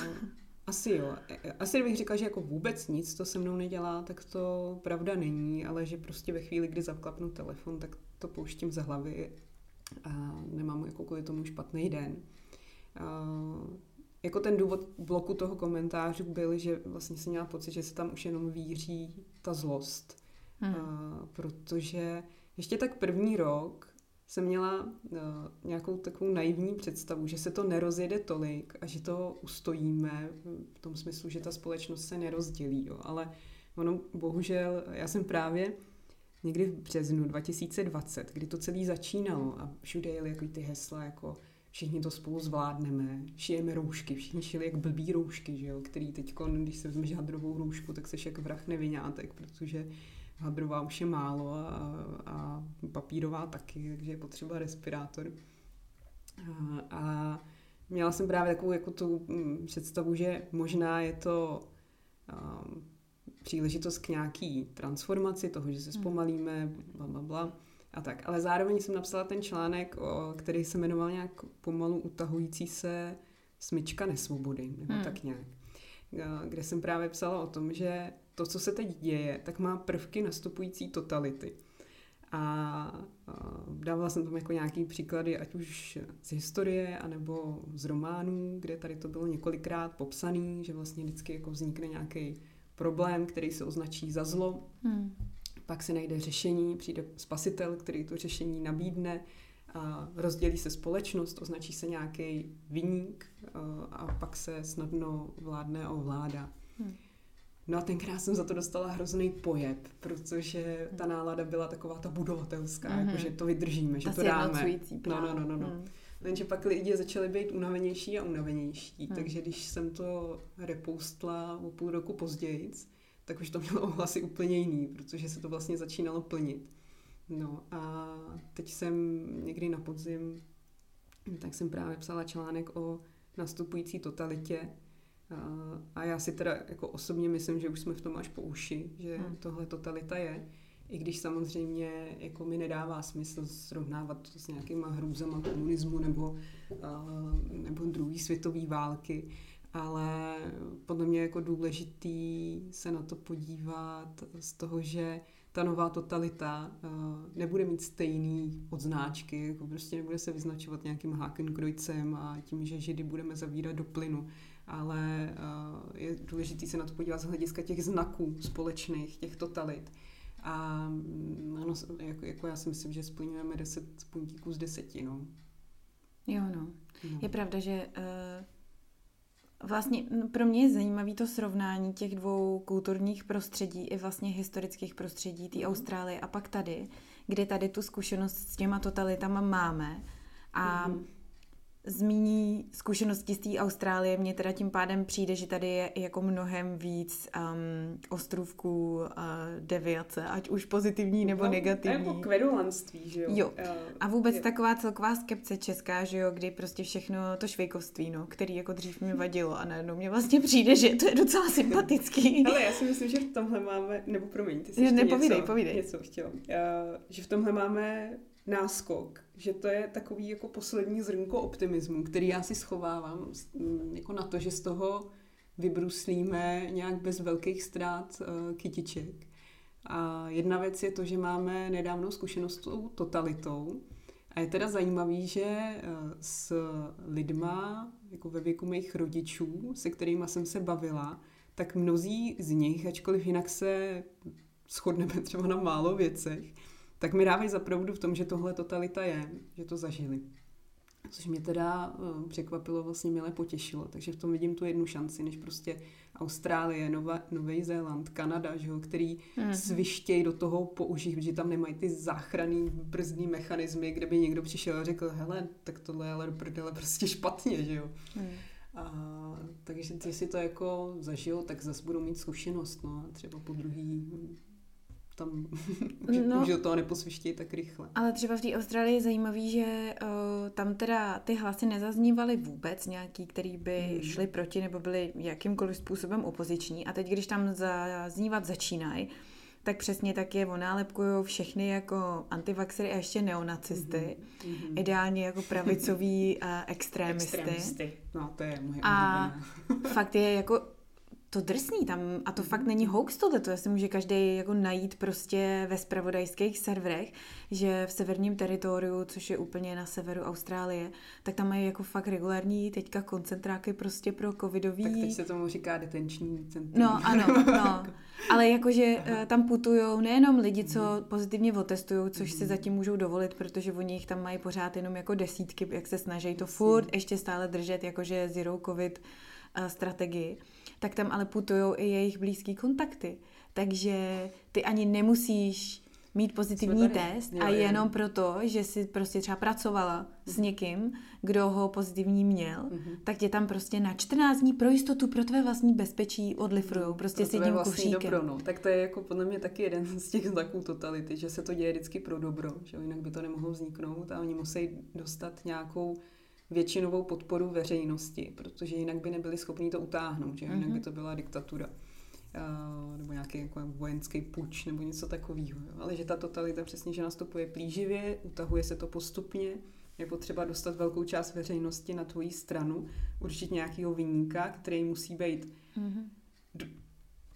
B: asi jo. Asi bych říkala, že jako vůbec nic to se mnou nedělá, tak to pravda není, ale že prostě ve chvíli, kdy zaklapnu telefon, tak to pouštím za hlavy a nemám jako kvůli tomu špatný den. A jako ten důvod bloku toho komentářu byl, že vlastně jsem měla pocit, že se tam už jenom víří ta zlost. Hmm. A, protože ještě tak první rok jsem měla uh, nějakou takovou naivní představu, že se to nerozjede tolik a že to ustojíme v tom smyslu, že ta společnost se nerozdělí. Jo. Ale ono bohužel, já jsem právě někdy v březnu 2020, kdy to celé začínalo a všude jeli jako ty hesla jako všichni to spolu zvládneme, šijeme roušky, všichni šili jak blbý roušky, že jo, který teď, když se vezmeš hadrovou roušku, tak seš jak vrah nevinátek, protože hadrová už je málo a, a papírová taky, takže je potřeba respirátor. A, a měla jsem právě takovou jako tu mm, představu, že možná je to um, příležitost k nějaký transformaci toho, že se hmm. zpomalíme, bla, bla, bla a tak. Ale zároveň jsem napsala ten článek, o, který se jmenoval nějak pomalu utahující se smyčka nesvobody, nebo hmm. tak nějak. Kde jsem právě psala o tom, že to, co se teď děje, tak má prvky nastupující totality. A dávala jsem tam jako nějaký příklady, ať už z historie, anebo z románů, kde tady to bylo několikrát popsaný, že vlastně vždycky jako vznikne nějaký problém, který se označí za zlo. Hmm. Pak se najde řešení, přijde spasitel, který to řešení nabídne, a rozdělí se společnost, označí se nějaký viník a pak se snadno vládne a ovládá. Hmm. No a tenkrát jsem za to dostala hrozný pojeb, protože ta nálada byla taková ta budovatelská, mm-hmm. jako že to vydržíme, že
A: ta
B: to dáme.
A: No,
B: no, no, no, no. Mm. Jenže pak lidi začali být unavenější a unavenější, hmm. takže když jsem to repoustla o půl roku později, tak už to mělo ohlasy úplně jiný, protože se to vlastně začínalo plnit. No a teď jsem někdy na podzim, tak jsem právě psala článek o nastupující totalitě a já si teda jako osobně myslím, že už jsme v tom až po uši, že hmm. tohle totalita je. I když samozřejmě jako mi nedává smysl srovnávat to s nějakýma hrůzama komunismu nebo, nebo druhé světové války, ale podle mě jako důležitý se na to podívat z toho, že ta nová totalita nebude mít stejný odznáčky, jako prostě nebude se vyznačovat nějakým Hakenkreutzem a tím, že židy budeme zavírat do plynu, ale uh, je důležité se na to podívat z hlediska těch znaků společných, těch totalit. A mm, ano, jako, jako já si myslím, že splňujeme 10 puntíků z deseti, no.
A: Jo, no. no. Je pravda, že uh Vlastně pro mě je zajímavé to srovnání těch dvou kulturních prostředí i vlastně historických prostředí, té mhm. Austrálie a pak tady, kde tady tu zkušenost s těma totalitama máme a mm-hmm zmíní zkušenosti z té Austrálie, mně teda tím pádem přijde, že tady je jako mnohem víc um, ostrovků uh, deviace, ať už pozitivní nebo no, negativní.
B: Jako kverulanství, že jo?
A: Jo. Uh, a vůbec je. taková celková skepce česká, že jo, kdy prostě všechno to švejkovství, no, který jako dřív mi vadilo a najednou mě vlastně přijde, že to je docela sympatický.
B: Ale já si myslím, že v tomhle máme, nebo promiň, ty jsi
A: Nepovídej,
B: něco,
A: povídej.
B: něco chtěla. Uh, že v tomhle máme náskok, že to je takový jako poslední zrnko optimismu, který já si schovávám mm, jako na to, že z toho vybruslíme nějak bez velkých ztrát uh, kytiček. A jedna věc je to, že máme nedávnou zkušenost s tou totalitou. A je teda zajímavý, že uh, s lidma jako ve věku mých rodičů, se kterými jsem se bavila, tak mnozí z nich, ačkoliv jinak se shodneme třeba na málo věcech, tak mi dávají zapravdu v tom, že tohle totalita je, že to zažili. Což mě teda uh, překvapilo, vlastně milé potěšilo. Takže v tom vidím tu jednu šanci, než prostě Austrálie, Nova, Nový Zéland, Kanada, že jo, který mm. svištějí do toho použít, že tam nemají ty záchranný brzdní mechanismy, kde by někdo přišel a řekl, hele, tak tohle je ale prdele prostě špatně, že jo. Mm. A, takže ty si to jako zažil, tak zase budou mít zkušenost, no, třeba po druhý tam že, no, už do toho neposvištějí tak rychle.
A: Ale třeba v té Austrálii je zajímavý, že uh, tam teda ty hlasy nezaznívaly vůbec nějaký, který by hmm. šli proti nebo byli jakýmkoliv způsobem opoziční. A teď, když tam zaznívat začínají, tak přesně tak je onálepkují všechny jako antivaxery a ještě neonacisty. Mm-hmm. Ideálně jako pravicoví uh, extrémisty.
B: extrémisty. No, to je moje
A: A fakt je jako to drsný tam a to fakt není hoax tohle, to si může každý jako najít prostě ve spravodajských serverech, že v severním teritoriu, což je úplně na severu Austrálie, tak tam mají jako fakt regulární teďka koncentráky prostě pro covidový...
B: Tak teď se tomu říká detenční centrum.
A: No, ano, no. Ale jakože uh, tam putujou nejenom lidi, co mhm. pozitivně otestují, což si mhm. zatím můžou dovolit, protože oni jich tam mají pořád jenom jako desítky, jak se snaží to furt ještě stále držet, jakože zero covid uh, strategii tak tam ale putují i jejich blízký kontakty. Takže ty ani nemusíš mít pozitivní test a jenom proto, že jsi prostě třeba pracovala s někým, kdo ho pozitivní měl, mm-hmm. tak tě tam prostě na 14 dní pro jistotu, pro tvé vlastní bezpečí odlifrujou, prostě pro s jedním kufříkem.
B: Dobro, no. Tak to je jako podle mě taky jeden z těch znaků totality, že se to děje vždycky pro dobro, že jinak by to nemohlo vzniknout a oni musí dostat nějakou většinovou podporu veřejnosti, protože jinak by nebyli schopni to utáhnout, že? jinak by mhm. to byla diktatura uh, nebo nějaký jako vojenský puč nebo něco takového. Ale že ta totalita přesně, že nastupuje plíživě, utahuje se to postupně, je potřeba dostat velkou část veřejnosti na tvoji stranu, určitě nějakého vyníka, který musí být mm-hmm. d-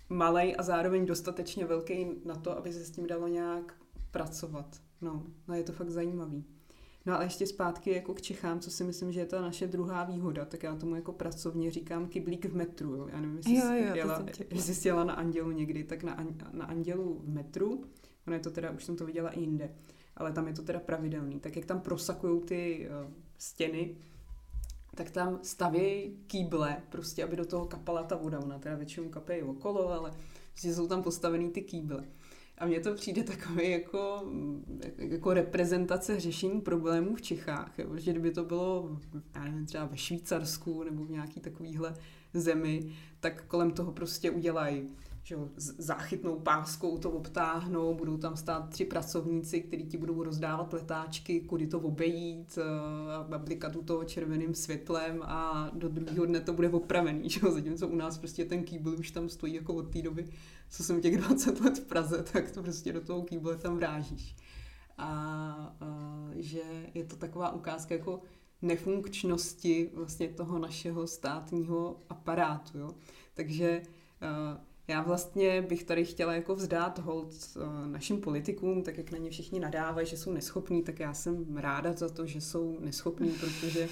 B: malej a zároveň dostatečně velký na to, aby se s tím dalo nějak pracovat. No, no je to fakt zajímavý. No ale ještě zpátky jako k Čechám, co si myslím, že je ta naše druhá výhoda, tak já tomu jako pracovně říkám kyblík v metru. Jo? Já nevím, jestli, jo, jo, jela, jestli jsi jela na Andělu někdy, tak na, na Andělu v metru, ono je to teda, už jsem to viděla i jinde, ale tam je to teda pravidelný. Tak jak tam prosakují ty uh, stěny, tak tam stavějí kýble, prostě aby do toho kapala ta voda. Ona teda většinou kapejí okolo, ale prostě jsou tam postavený ty kýble. A mně to přijde takový jako, jako reprezentace řešení problémů v Čechách. Jo? Že kdyby to bylo, já nevím, třeba ve Švýcarsku nebo v nějaký takovýhle zemi, tak kolem toho prostě udělají že záchytnou páskou to obtáhnou, budou tam stát tři pracovníci, kteří ti budou rozdávat letáčky, kudy to obejít, a blikat u toho červeným světlem a do druhého dne to bude opravený, že? zatímco u nás prostě ten kýbl už tam stojí jako od té doby, co jsem těch 20 let v Praze, tak to prostě do toho kýble tam vrážíš. A, a že je to taková ukázka jako nefunkčnosti vlastně toho našeho státního aparátu. Jo? Takže uh, já vlastně bych tady chtěla jako vzdát hold eh, našim politikům, tak jak na ně všichni nadávají, že jsou neschopní, tak já jsem ráda za to, že jsou neschopní, protože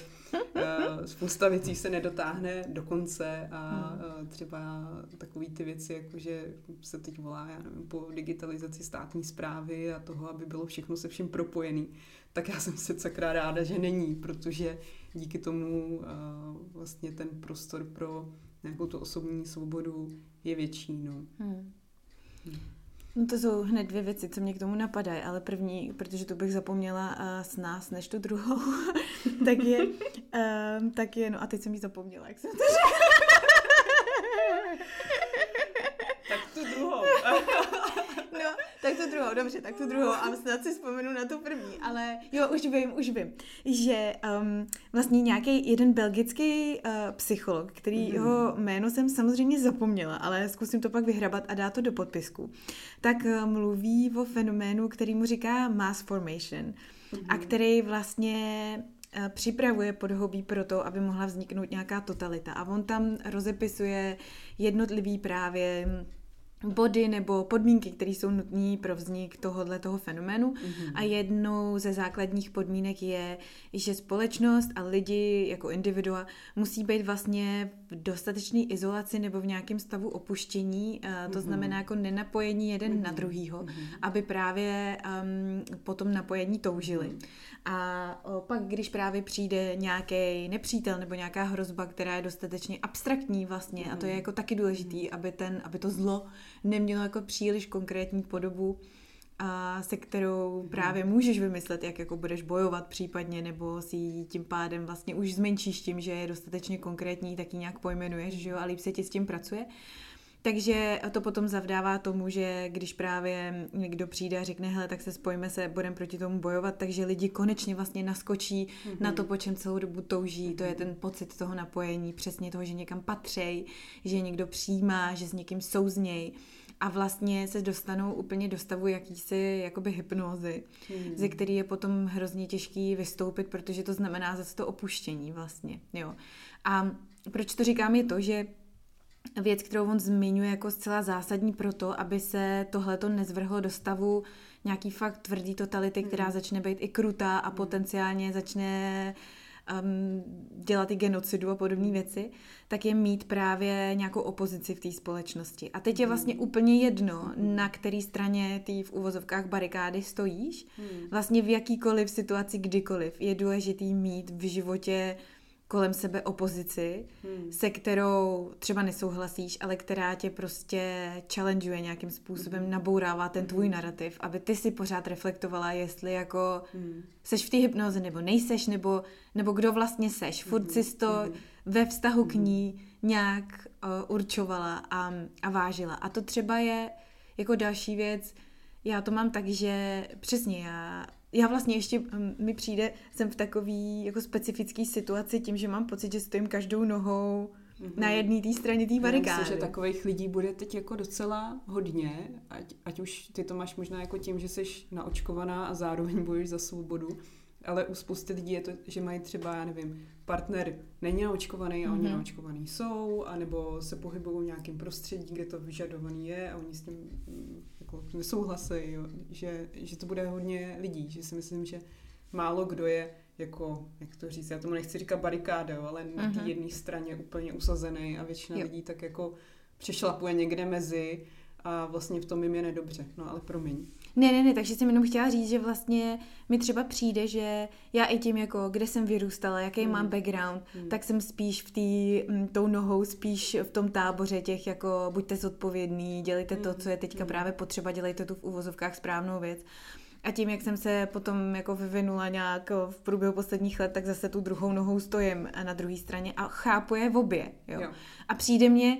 B: uh, spousta věcí se nedotáhne do konce a uh, třeba takové ty věci, jako že se teď volá, já nevím, po digitalizaci státní zprávy a toho, aby bylo všechno se vším propojený, tak já jsem se sakra ráda, že není, protože díky tomu vlastně ten prostor pro nějakou tu osobní svobodu je větší. No. Hmm.
A: Hmm. No to jsou hned dvě věci, co mě k tomu napadají, ale první, protože to bych zapomněla uh, s nás než tu druhou, tak je, uh, tak je, no a teď jsem ji zapomněla, jak jsem to řekla.
B: tak tu druhou.
A: no, tak tu druhou, dobře, tak tu druhou a snad si vzpomenu na tu první, ale jo, už vím, už vím, že um, vlastně nějaký jeden belgický uh, psycholog, který mm. jeho jméno jsem samozřejmě zapomněla, ale zkusím to pak vyhrabat a dát to do podpisku, tak uh, mluví o fenoménu, který mu říká mass formation mm. a mhm. který vlastně eh, připravuje podhobí pro to, aby mohla vzniknout nějaká totalita. A on tam rozepisuje jednotlivý právě body nebo podmínky, které jsou nutné pro vznik tohohle toho fenoménu. Mm-hmm. A jednou ze základních podmínek je, že společnost a lidi jako individua musí být vlastně v dostatečné izolaci nebo v nějakém stavu opuštění, mm-hmm. to mhm. znamená jako nenapojení jeden mm-hmm. na druhýho, mm-hmm. aby právě um, po tom napojení toužili. Mm-hmm. A pak, když právě přijde nějaký nepřítel nebo nějaká hrozba, která je dostatečně abstraktní vlastně, mm. a to je mhm. jako taky důležitý, mhm. aby, ten, aby to zlo nemělo jako příliš konkrétní podobu, a se kterou právě můžeš vymyslet, jak jako budeš bojovat případně, nebo si tím pádem vlastně už zmenšíš tím, že je dostatečně konkrétní, tak ji nějak pojmenuješ, že jo, a líp se ti s tím pracuje. Takže to potom zavdává tomu, že když právě někdo přijde a řekne, hele, tak se spojíme se, budeme proti tomu bojovat, takže lidi konečně vlastně naskočí mm-hmm. na to, po čem celou dobu touží. Mm-hmm. To je ten pocit toho napojení, přesně toho, že někam patřej, že někdo přijímá, že s někým souzněj a vlastně se dostanou úplně do stavu jakýsi jakoby hypnózy, mm. ze který je potom hrozně těžký vystoupit, protože to znamená zase to opuštění vlastně, jo. A proč to říkám je to, že věc, kterou on zmiňuje jako zcela zásadní pro to, aby se tohleto nezvrhlo do stavu nějaký fakt tvrdý totality, která mm. začne být i krutá a mm. potenciálně začne um, dělat i genocidu a podobné věci, tak je mít právě nějakou opozici v té společnosti. A teď je vlastně mm. úplně jedno, na který straně ty v uvozovkách barikády stojíš. Vlastně v jakýkoliv situaci, kdykoliv, je důležitý mít v životě kolem sebe opozici, hmm. se kterou třeba nesouhlasíš, ale která tě prostě challengeuje nějakým způsobem, hmm. nabourává ten tvůj hmm. narrativ, aby ty si pořád reflektovala, jestli jako hmm. seš v té hypnoze, nebo nejseš, nebo, nebo kdo vlastně seš. Furt hmm. si to hmm. ve vztahu k hmm. ní nějak uh, určovala a, a vážila. A to třeba je jako další věc, já to mám tak, že přesně já já vlastně ještě mm, mi přijde, jsem v takový jako specifický situaci tím, že mám pocit, že stojím každou nohou mm-hmm. na jedné té straně té barikády.
B: Myslím, že takových lidí bude teď jako docela hodně, ať, ať už ty to máš možná jako tím, že jsi naočkovaná a zároveň bojuješ za svobodu, ale u spousty lidí je to, že mají třeba, já nevím, partner není naočkovaný a oni mm-hmm. naočkovaný jsou, anebo se pohybují v nějakém prostředí, kde to vyžadovaný je a oni s tím jako nesouhlasí, jo, že, že to bude hodně lidí, že si myslím, že málo kdo je jako, jak to říct, já tomu nechci říkat barikáda, jo, ale na té mhm. jedné straně úplně usazený a většina jo. lidí tak jako přešlapuje někde mezi a vlastně v tom jim je nedobře, no ale promiň.
A: Ne, ne, ne, takže jsem jenom chtěla říct, že vlastně mi třeba přijde, že já i tím, jako kde jsem vyrůstala, jaký hmm. mám background, hmm. tak jsem spíš v tý, m, tou nohou, spíš v tom táboře těch, jako buďte zodpovědný, dělejte hmm. to, co je teďka hmm. právě potřeba, dělejte tu v uvozovkách správnou věc. A tím, jak jsem se potom jako vyvinula nějak v průběhu posledních let, tak zase tu druhou nohou stojím na druhé straně a chápu je v obě. Jo? Jo. A přijde mně,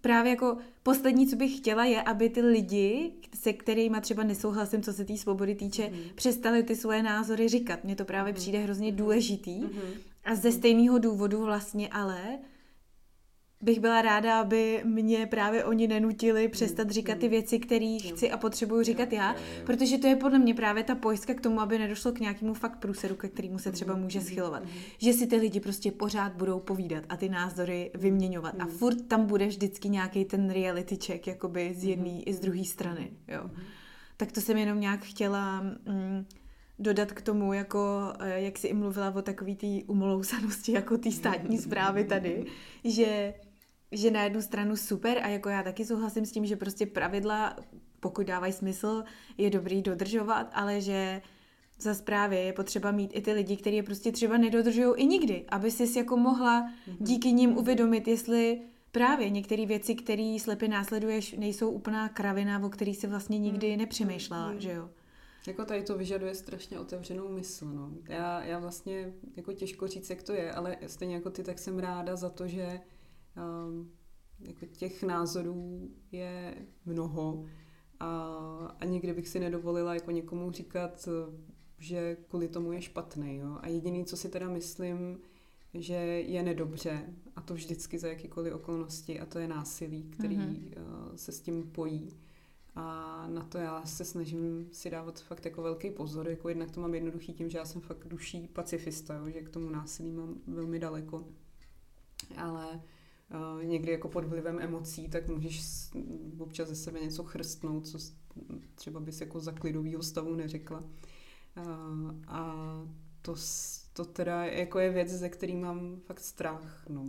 A: právě jako poslední, co bych chtěla, je, aby ty lidi, se kterými třeba nesouhlasím, co se té svobody týče, mm. přestali ty svoje názory říkat. Mně to právě mm. přijde hrozně důležitý. Mm. A ze stejného důvodu vlastně ale bych byla ráda, aby mě právě oni nenutili přestat mm, říkat ty mm. věci, které chci a potřebuju říkat já, protože to je podle mě právě ta pojistka k tomu, aby nedošlo k nějakému fakt průseru, ke kterému se třeba mm, může schylovat. Že si ty lidi prostě pořád budou povídat a ty názory vyměňovat. A furt tam bude vždycky nějaký ten reality check, jakoby z jedné i z druhé strany, jo. Tak to jsem jenom nějak chtěla... Mm, dodat k tomu, jako, eh, jak jsi i mluvila o takový té umolousanosti, jako té státní zprávy tady, že že na jednu stranu super a jako já taky souhlasím s tím, že prostě pravidla, pokud dávají smysl, je dobrý dodržovat, ale že za zprávy je potřeba mít i ty lidi, kteří je prostě třeba nedodržují i nikdy, aby si jako mohla mhm. díky nim uvědomit, jestli právě některé věci, které slepě následuješ, nejsou úplná kravina, o který si vlastně nikdy mhm. nepřemýšlela, mhm. že jo.
B: Jako tady to vyžaduje strašně otevřenou mysl, no. Já, já vlastně, jako těžko říct, jak to je, ale stejně jako ty, tak jsem ráda za to, že um, jako těch názorů je mnoho a, a nikdy bych si nedovolila jako někomu říkat, že kvůli tomu je špatný. Jo? A jediný, co si teda myslím, že je nedobře, a to vždycky za jakýkoliv okolnosti, a to je násilí, který mm-hmm. se s tím pojí. A na to já se snažím si dávat fakt jako velký pozor. Jako jednak to mám jednoduchý tím, že já jsem fakt duší pacifista, jo? že k tomu násilí mám velmi daleko. Ale uh, někdy jako pod vlivem emocí, tak můžeš občas ze sebe něco chrstnout, co třeba bys jako za klidovýho stavu neřekla. A to, to teda jako je věc, ze který mám fakt strach, no.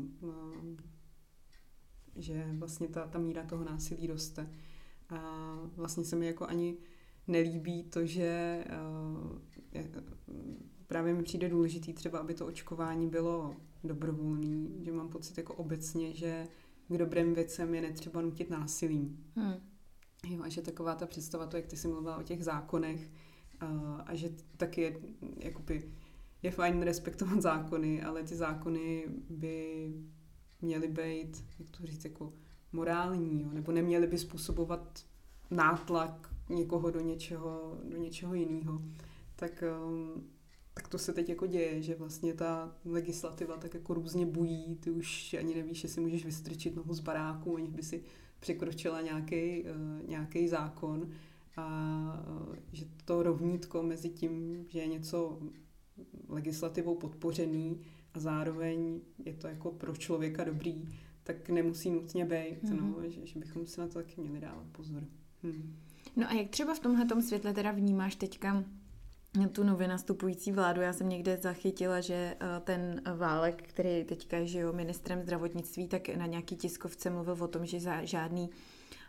B: Že vlastně ta, ta míra toho násilí roste. A vlastně se mi jako ani nelíbí to, že právě mi přijde důležitý třeba, aby to očkování bylo dobrovolný, že mám pocit jako obecně, že k dobrým věcem je netřeba nutit násilím. Hmm. Jo, a že taková ta představa, to jak ty jsi mluvila o těch zákonech, a, a že taky je, jakoby, je fajn respektovat zákony, ale ty zákony by měly být, jak to říct, jako morální, jo? nebo neměly by způsobovat nátlak někoho do něčeho, do něčeho jiného. Tak um, tak to se teď jako děje, že vlastně ta legislativa tak jako různě bují, ty už ani nevíš, jestli můžeš vystrčit nohu z baráku, aniž by si překročila nějaký, uh, nějaký zákon a uh, že to rovnítko mezi tím, že je něco legislativou podpořený a zároveň je to jako pro člověka dobrý, tak nemusí nutně být, mm-hmm. no, že, že bychom si na to taky měli dávat pozor. Hmm.
A: No a jak třeba v tomhle světle teda vnímáš teďka tu nově nastupující vládu. Já jsem někde zachytila, že eh, ten Válek, který teďka je že jo, ministrem zdravotnictví, tak na nějaký tiskovce mluvil o tom, že za žádný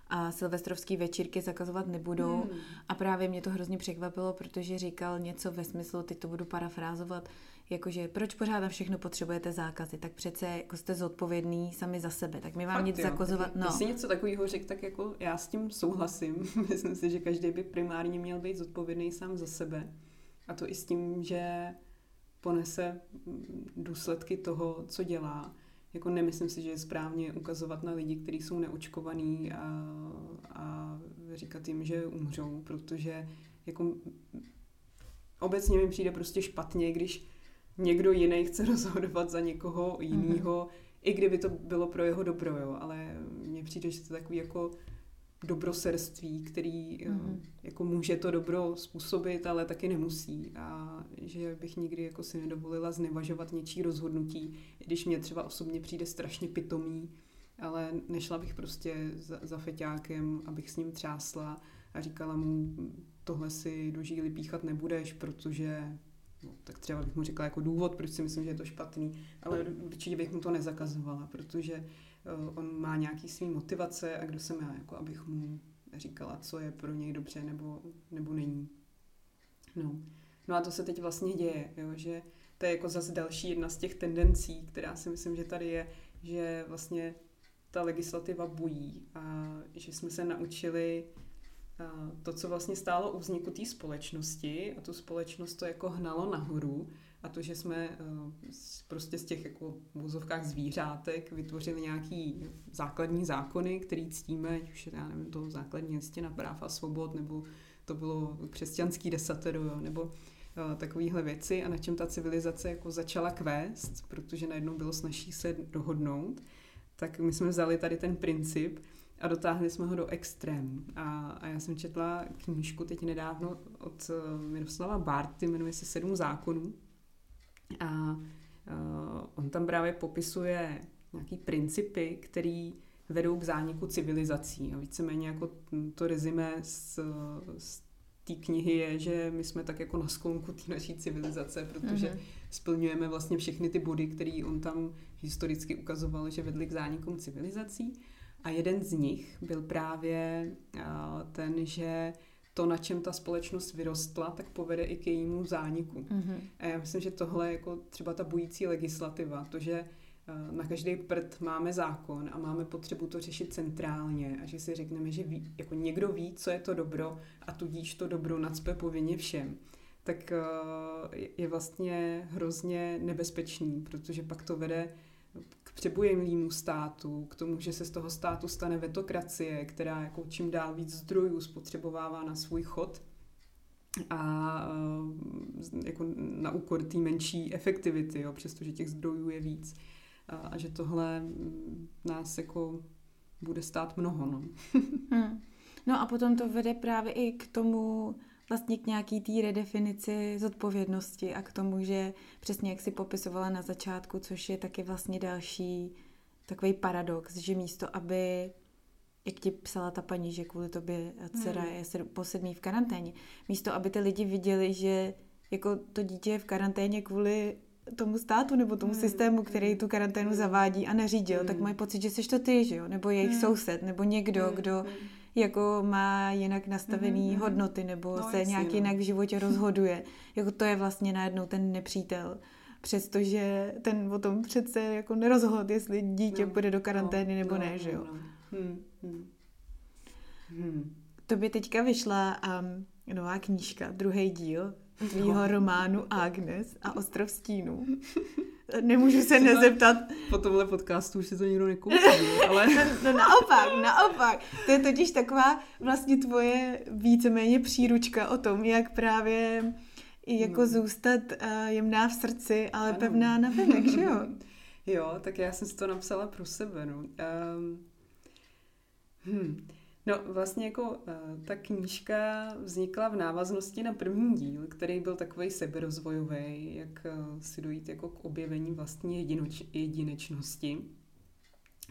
A: a silvestrovský večírky zakazovat nebudou. Hmm. A právě mě to hrozně překvapilo, protože říkal něco ve smyslu, teď to budu parafrázovat, jakože proč pořád na všechno potřebujete zákazy, tak přece jako jste zodpovědný sami za sebe, tak my vám Fakt, nic jo, zakazovat.
B: No. Když si něco takového řekl, tak jako já s tím souhlasím. Myslím si, že každý by primárně měl být zodpovědný sám za sebe. A to i s tím, že ponese důsledky toho, co dělá. Jako nemyslím si, že je správně ukazovat na lidi, kteří jsou neočkovaní a, a říkat jim, že umřou, protože jako obecně mi přijde prostě špatně, když někdo jiný chce rozhodovat za někoho jiného, mm-hmm. i kdyby to bylo pro jeho dobro, jo, ale mně přijde, že to je takový jako dobroserství, který mm-hmm. jako může to dobro způsobit, ale taky nemusí. A že bych nikdy jako si nedovolila znevažovat něčí rozhodnutí, i když mě třeba osobně přijde strašně pitomý, ale nešla bych prostě za, za feťákem, abych s ním třásla a říkala mu, tohle si do žíly píchat nebudeš, protože no, tak třeba bych mu řekla jako důvod, proč si myslím, že je to špatný, ale určitě bych mu to nezakazovala, protože on má nějaký svý motivace a kdo jsem já, jako abych mu říkala, co je pro něj dobře nebo, nebo není. No. no a to se teď vlastně děje, jo, že to je jako zase další jedna z těch tendencí, která si myslím, že tady je, že vlastně ta legislativa bují a že jsme se naučili to, co vlastně stálo u vzniku té společnosti a tu společnost to jako hnalo nahoru a to, že jsme eh, prostě z těch jako v vozovkách zvířátek vytvořili nějaký základní zákony, který ctíme, ať už je, já nevím, to základní listina práv a svobod, nebo to bylo křesťanský desatero, jo, nebo uh, takovéhle věci a na čem ta civilizace jako začala kvést, protože najednou bylo snažší se dohodnout, tak my jsme vzali tady ten princip a dotáhli jsme ho do extrému. A, a já jsem četla knížku teď nedávno od uh, Miroslava Barty, jmenuje se Sedm zákonů. A uh, on tam právě popisuje nějaký principy, který vedou k zániku civilizací. A víceméně jako to rezime z, z té knihy je, že my jsme tak jako na sklonku té naší civilizace, protože mm-hmm. splňujeme vlastně všechny ty body, které on tam historicky ukazoval, že vedly k zánikům civilizací. A jeden z nich byl právě ten, že to, na čem ta společnost vyrostla, tak povede i k jejímu zániku. Mm-hmm. A já myslím, že tohle je jako třeba ta bující legislativa, to, že na každý prd máme zákon a máme potřebu to řešit centrálně a že si řekneme, že ví, jako někdo ví, co je to dobro a tudíž to dobro nadspe povinně všem, tak je vlastně hrozně nebezpečný, protože pak to vede přebujemlému státu, k tomu, že se z toho státu stane vetokracie, která jako čím dál víc zdrojů spotřebovává na svůj chod a jako na úkor té menší efektivity, jo, přestože těch zdrojů je víc a, a že tohle mm, nás jako bude stát mnoho. No.
A: hmm. no a potom to vede právě i k tomu, vlastně k nějaký té redefinici zodpovědnosti a k tomu, že přesně jak si popisovala na začátku, což je taky vlastně další takový paradox, že místo, aby jak ti psala ta paní, že kvůli tobě dcera hmm. je po sedmí v karanténě, místo, aby ty lidi viděli, že jako to dítě je v karanténě kvůli tomu státu nebo tomu hmm. systému, který tu karanténu hmm. zavádí a neřídil, hmm. tak mají pocit, že jsi to ty, že jo? Nebo jejich hmm. soused, nebo někdo, hmm. kdo hmm. Jako má jinak nastavený hmm. hodnoty, nebo no, se jasně, nějak no. jinak v životě rozhoduje. jako to je vlastně najednou ten nepřítel. Přestože ten o tom přece jako nerozhod, jestli dítě no. půjde do karantény no. nebo no, ne, že jo? No. Hmm. Hmm. Hmm. To by teďka vyšla um, nová knížka, druhý díl tvýho románu Agnes a Ostrov stínů. Nemůžu se nezeptat.
B: Po tomhle podcastu už si to nikdo nekoupí, ale...
A: No, no naopak, naopak. To je totiž taková vlastně tvoje víceméně příručka o tom, jak právě i jako no. zůstat uh, jemná v srdci, ale ano. pevná na venek, že jo?
B: Jo, tak já jsem si to napsala pro sebe, no. Um, hmm. No vlastně jako uh, ta knížka vznikla v návaznosti na první díl, který byl takový seberozvojový, jak uh, si dojít jako k objevení vlastní jedinoč, jedinečnosti.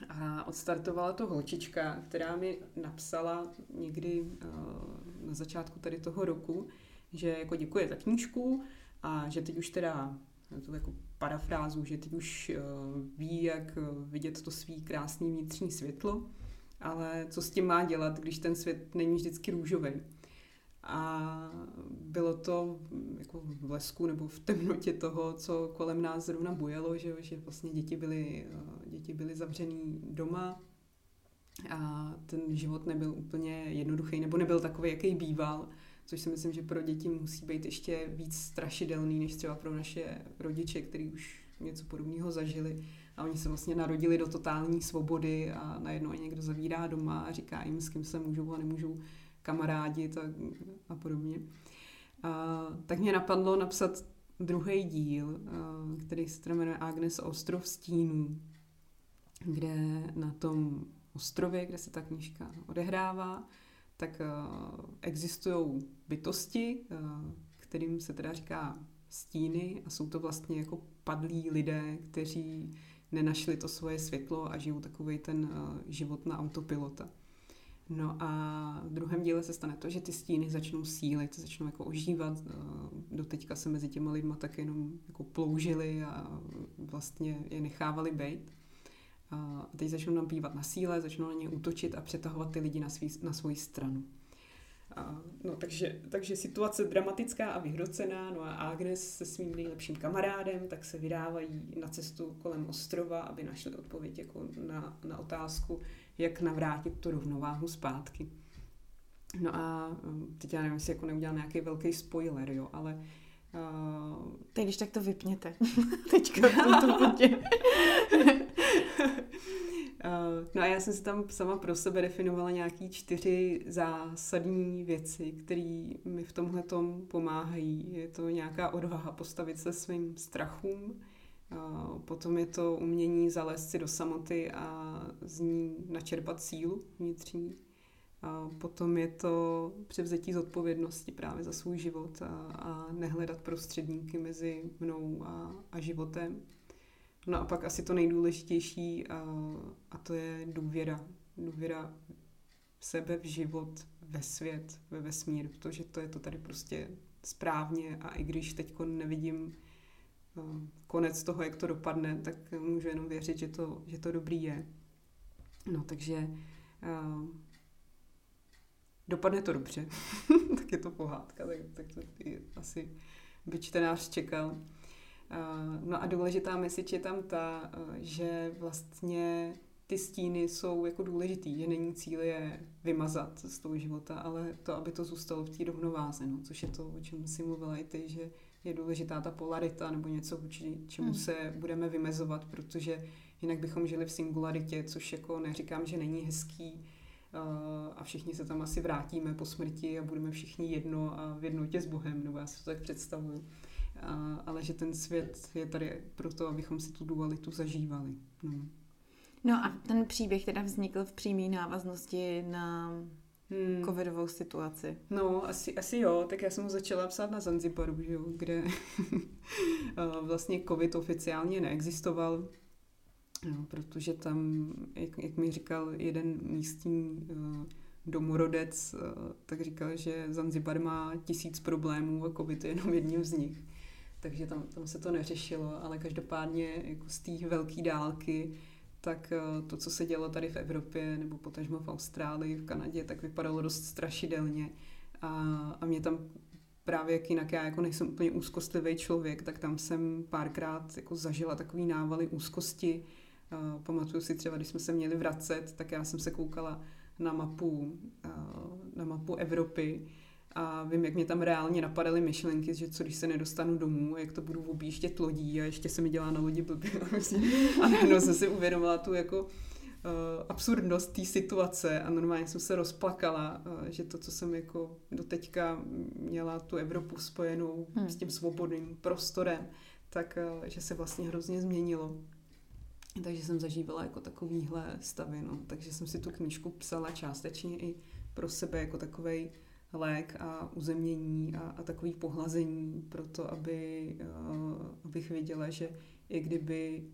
B: A odstartovala to holčička, která mi napsala někdy uh, na začátku tady toho roku, že jako děkuje za knížku a že teď už teda to jako parafrázu, že teď už ví, jak vidět to svý krásný vnitřní světlo ale co s tím má dělat, když ten svět není vždycky růžový. A bylo to jako v lesku nebo v temnotě toho, co kolem nás zrovna bujelo, že, že vlastně děti byly, děti byly zavřený doma a ten život nebyl úplně jednoduchý, nebo nebyl takový, jaký býval, což si myslím, že pro děti musí být ještě víc strašidelný, než třeba pro naše rodiče, kteří už něco podobného zažili a oni se vlastně narodili do totální svobody a najednou je někdo zavírá doma a říká jim, s kým se můžou a nemůžou kamarádit a, a podobně. A, tak mě napadlo napsat druhý díl, a, který se jmenuje Agnes Ostrov stínů, kde na tom ostrově, kde se ta knížka odehrává, tak existují bytosti, kterým se teda říká stíny a jsou to vlastně jako padlí lidé, kteří nenašli to svoje světlo a žijou takový ten uh, život na autopilota. No a v druhém díle se stane to, že ty stíny začnou sílit, začnou jako ožívat. Uh, doteďka se mezi těma lidma tak jenom jako ploužili a vlastně je nechávali být. A teď začnou nabývat na síle, začnou na ně útočit a přetahovat ty lidi na, svý, na svoji stranu. A, no, takže, takže situace dramatická a vyhrocená. No a Agnes se svým nejlepším kamarádem tak se vydávají na cestu kolem ostrova, aby našli odpověď jako na, na otázku, jak navrátit tu rovnováhu zpátky. No a um, teď já nevím, jestli jako neudělal nějaký velký spoiler, jo, ale Uh,
A: Teď když tak to vypněte. Teďka v tomto bodě.
B: Uh, no a já jsem si tam sama pro sebe definovala nějaký čtyři zásadní věci, které mi v tomhle pomáhají. Je to nějaká odvaha postavit se svým strachům, uh, potom je to umění zalézt si do samoty a z ní načerpat sílu vnitřní. Potom je to převzetí zodpovědnosti právě za svůj život a, a nehledat prostředníky mezi mnou a, a životem. No a pak asi to nejdůležitější a, a to je důvěra. Důvěra v sebe, v život, ve svět, ve vesmír, protože to je to tady prostě správně a i když teď nevidím konec toho, jak to dopadne, tak můžu jenom věřit, že to, že to dobrý je. No takže dopadne to dobře, tak je to pohádka, tak, tak to asi by čtenář čekal. No a důležitá message je tam ta, že vlastně ty stíny jsou jako důležitý, že není cíl je vymazat z toho života, ale to, aby to zůstalo v té rovnováze, no, což je to, o čem si mluvila i ty, že je důležitá ta polarita nebo něco, čemu hmm. se budeme vymezovat, protože jinak bychom žili v singularitě, což jako neříkám, že není hezký, a všichni se tam asi vrátíme po smrti a budeme všichni jedno a v jednotě s Bohem, nebo já si to tak představuju. A, ale že ten svět je tady proto, abychom si tu dualitu zažívali. No.
A: no a ten příběh teda vznikl v přímé návaznosti na hmm. covidovou situaci.
B: No, asi, asi jo, tak já jsem ho začala psát na Zanzibaru, že jo, kde vlastně covid oficiálně neexistoval, No, protože tam, jak, jak mi říkal jeden místní uh, domorodec, uh, tak říkal, že Zanzibar má tisíc problémů a covid je jenom jedním z nich. Takže tam, tam se to neřešilo, ale každopádně jako z té velké dálky, tak uh, to, co se dělo tady v Evropě nebo potažmo v Austrálii, v Kanadě, tak vypadalo dost strašidelně. A, a mě tam právě jak jinak já jako nejsem úplně úzkostlivý člověk, tak tam jsem párkrát jako zažila takový návaly úzkosti, Pamatuju si třeba, když jsme se měli vracet, tak já jsem se koukala na mapu, na mapu Evropy a vím, jak mě tam reálně napadaly myšlenky, že co když se nedostanu domů, jak to budu objíždět lodí a ještě se mi dělá na lodi blbě. A najednou jsem si uvědomila tu jako uh, absurdnost té situace a normálně jsem se rozplakala, uh, že to, co jsem jako doteďka měla tu Evropu spojenou hmm. s tím svobodným prostorem, tak uh, že se vlastně hrozně změnilo. Takže jsem zažívala jako takovýhle stavy, no. Takže jsem si tu knížku psala částečně i pro sebe jako takový lék a uzemnění a, a takový pohlazení pro to, aby, uh, abych věděla, že i kdyby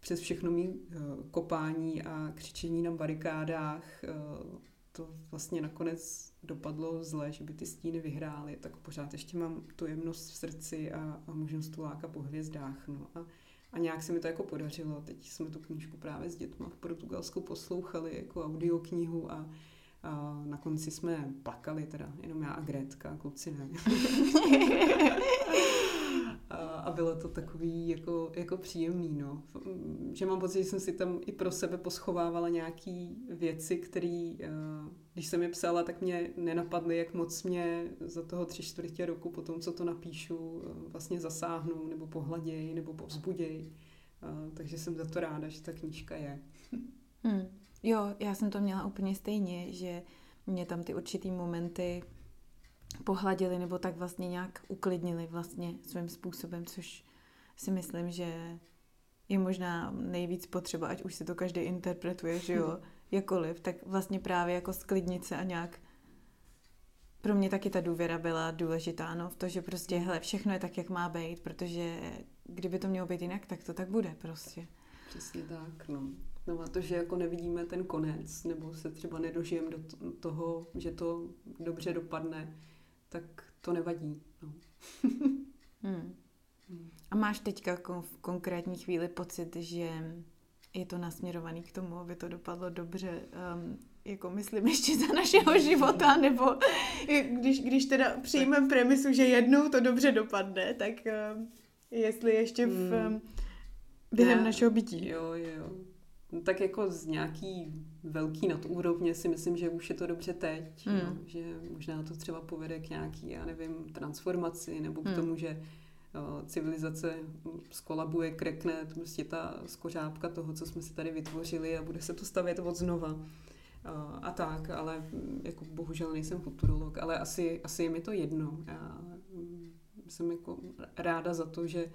B: přes všechno mý uh, kopání a křičení na barikádách uh, to vlastně nakonec dopadlo zle, že by ty stíny vyhrály, tak pořád ještě mám tu jemnost v srdci a, a možnost tu láka po hvězdách. No. A a nějak se mi to jako podařilo. Teď jsme tu knížku právě s dětma v Portugalsku poslouchali jako audioknihu a, a na konci jsme plakali, teda jenom já a Gretka, kluci ne. a, bylo to takový jako, jako příjemný, no. Že mám pocit, že jsem si tam i pro sebe poschovávala nějaký věci, které, když jsem je psala, tak mě nenapadly, jak moc mě za toho tři čtvrtě roku po tom, co to napíšu, vlastně zasáhnou, nebo pohleděj, nebo povzbuděj. Takže jsem za to ráda, že ta knížka je.
A: Hmm. Jo, já jsem to měla úplně stejně, že mě tam ty určitý momenty pohladili nebo tak vlastně nějak uklidnili vlastně svým způsobem, což si myslím, že je možná nejvíc potřeba, ať už si to každý interpretuje, že jo, jakoliv, tak vlastně právě jako sklidnit se a nějak pro mě taky ta důvěra byla důležitá, no, v to, že prostě, hele, všechno je tak, jak má být, protože kdyby to mělo být jinak, tak to tak bude prostě.
B: Přesně tak, no. No a to, že jako nevidíme ten konec, nebo se třeba nedožijeme do toho, že to dobře dopadne, tak to nevadí. No.
A: hmm. A máš teďka v konkrétní chvíli pocit, že je to nasměrovaný k tomu, aby to dopadlo dobře, um, jako myslím ještě za našeho života, nebo když, když teda přijmeme premisu, že jednou to dobře dopadne, tak um, jestli ještě v, um, během Já, našeho bytí.
B: Jo, jo. Tak jako z nějaký velký nadúrovně si myslím, že už je to dobře teď, mm. no, že možná to třeba povede k nějaký, já nevím, transformaci nebo k mm. tomu, že civilizace skolabuje, krekne, prostě ta skořápka toho, co jsme si tady vytvořili a bude se to stavět od znova. A tak, ale mm, jako bohužel nejsem futurolog, ale asi, asi je mi to jedno. Já mm, jsem jako ráda za to, že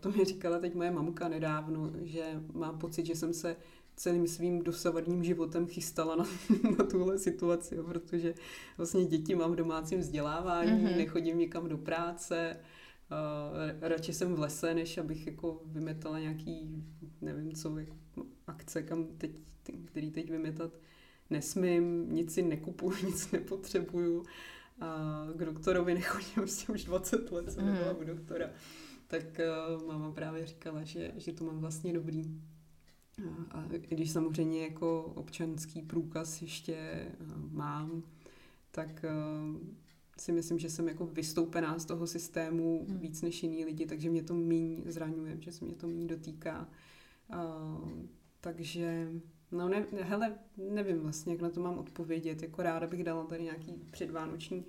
B: to mi říkala teď moje mamka nedávno, že má pocit, že jsem se celým svým dosavadním životem chystala na, na tuhle situaci, jo, protože vlastně děti mám v domácím vzdělávání, mm-hmm. nechodím nikam do práce, Uh, radši jsem v lese, než abych jako vymetala nějaký, nevím co, jako akce, kam teď, který teď vymetat nesmím, nic si nekupuju, nic nepotřebuju. A k doktorovi nechodím prostě už 20 let, jsem nebyla mm. u doktora. Tak uh, máma právě říkala, že, že to mám vlastně dobrý. A, a když samozřejmě jako občanský průkaz ještě uh, mám, tak uh, si myslím, že jsem jako vystoupená z toho systému hmm. víc než jiný lidi, takže mě to míň zraňuje, že se mě to míň dotýká. Uh, takže, no ne, hele, nevím vlastně, jak na to mám odpovědět. Jako ráda bych dala tady nějaký předvánoční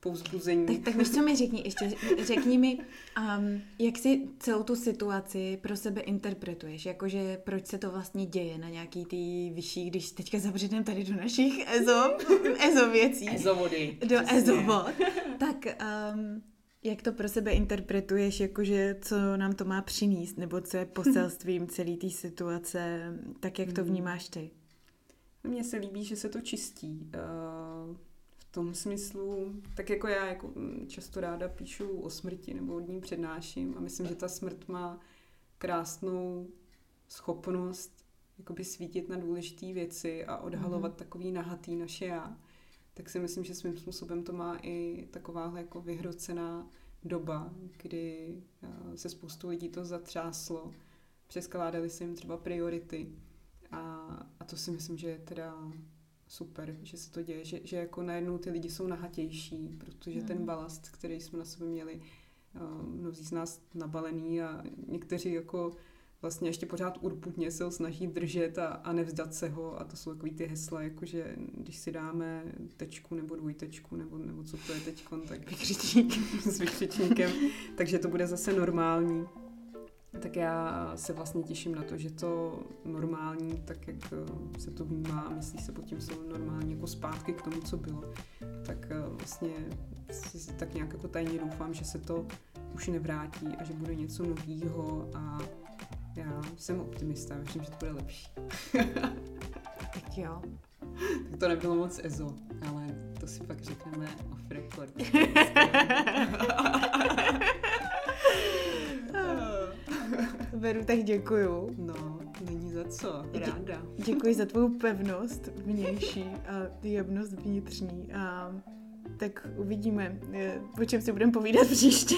B: povzbuzení.
A: Tak, tak víš, co mi řekni, ještě řekni mi, um, jak si celou tu situaci pro sebe interpretuješ, jakože proč se to vlastně děje na nějaký ty vyšší, když teďka zabředneme tady do našich EZO, EZO věcí.
B: EZO-vody.
A: Do EZO-vod. Tak um, jak to pro sebe interpretuješ, jakože co nám to má přinést, nebo co je poselstvím celé té situace, tak jak to hmm. vnímáš ty?
B: Mně se líbí, že se to čistí. Uh tom smyslu, tak jako já jako mm, často ráda píšu o smrti nebo od ní přednáším a myslím, že ta smrt má krásnou schopnost jakoby svítit na důležité věci a odhalovat mm-hmm. takový nahatý naše já. Tak si myslím, že svým způsobem to má i takováhle jako vyhrocená doba, kdy eh, se spoustu lidí to zatřáslo, přeskládaly se jim třeba priority a, a to si myslím, že je teda super, že se to děje, že, že jako najednou ty lidi jsou nahatější, protože mm. ten balast, který jsme na sobě měli, uh, mnozí z nás nabalený a někteří jako vlastně ještě pořád urputně se ho snaží držet a, a nevzdat se ho a to jsou takový ty hesla, jakože když si dáme tečku nebo dvojtečku nebo, nebo co to je teď, tak vykřičník s vykřičníkem, takže to bude zase normální tak já se vlastně těším na to, že to normální, tak jak eh, se to vnímá a myslí se pod tím slovo normální jako zpátky k tomu, co bylo, tak eh, vlastně si tak nějak jako tajně doufám, že se to už nevrátí a že bude něco novýho a já jsem optimista, myslím, že to bude lepší.
A: tak jo.
B: Tak to nebylo moc EZO, ale to si pak řekneme off record.
A: Beru, tak děkuju.
B: No, není za co, ráda.
A: Dě- děkuji za tvou pevnost vnější a jemnost vnitřní a tak uvidíme, o čem si budeme povídat příště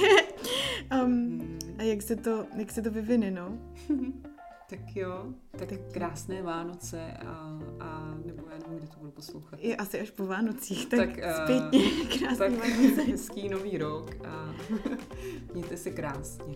A: um, a jak se to, jak se to vyvine, no.
B: tak jo, tak, tak krásné Vánoce a, a nebo já nevím, kde to budu poslouchat.
A: Je asi až po Vánocích, tak, tak eh, zpětně krásný tak
B: Vánoce. hezký nový rok a mějte se krásně.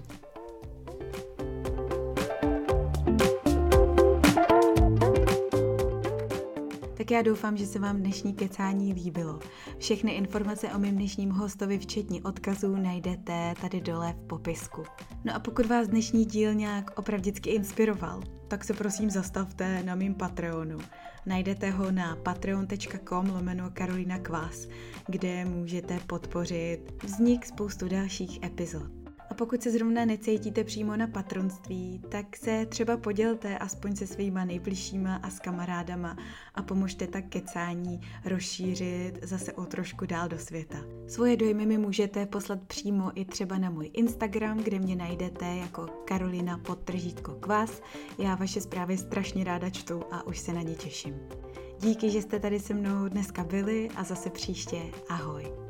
A: Tak já doufám, že se vám dnešní kecání líbilo. Všechny informace o mém dnešním hostovi, včetně odkazů, najdete tady dole v popisku. No a pokud vás dnešní díl nějak opravdicky inspiroval, tak se prosím zastavte na mým Patreonu. Najdete ho na patreon.com lomeno Karolina Kvás, kde můžete podpořit vznik spoustu dalších epizod. Pokud se zrovna necítíte přímo na patronství, tak se třeba podělte aspoň se svýma nejbližšíma a s kamarádama a pomožte tak kecání rozšířit zase o trošku dál do světa. Svoje dojmy mi můžete poslat přímo i třeba na můj Instagram, kde mě najdete jako Karolina podtržítko kvás. Já vaše zprávy strašně ráda čtu a už se na ně těším. Díky, že jste tady se mnou dneska byli a zase příště. Ahoj.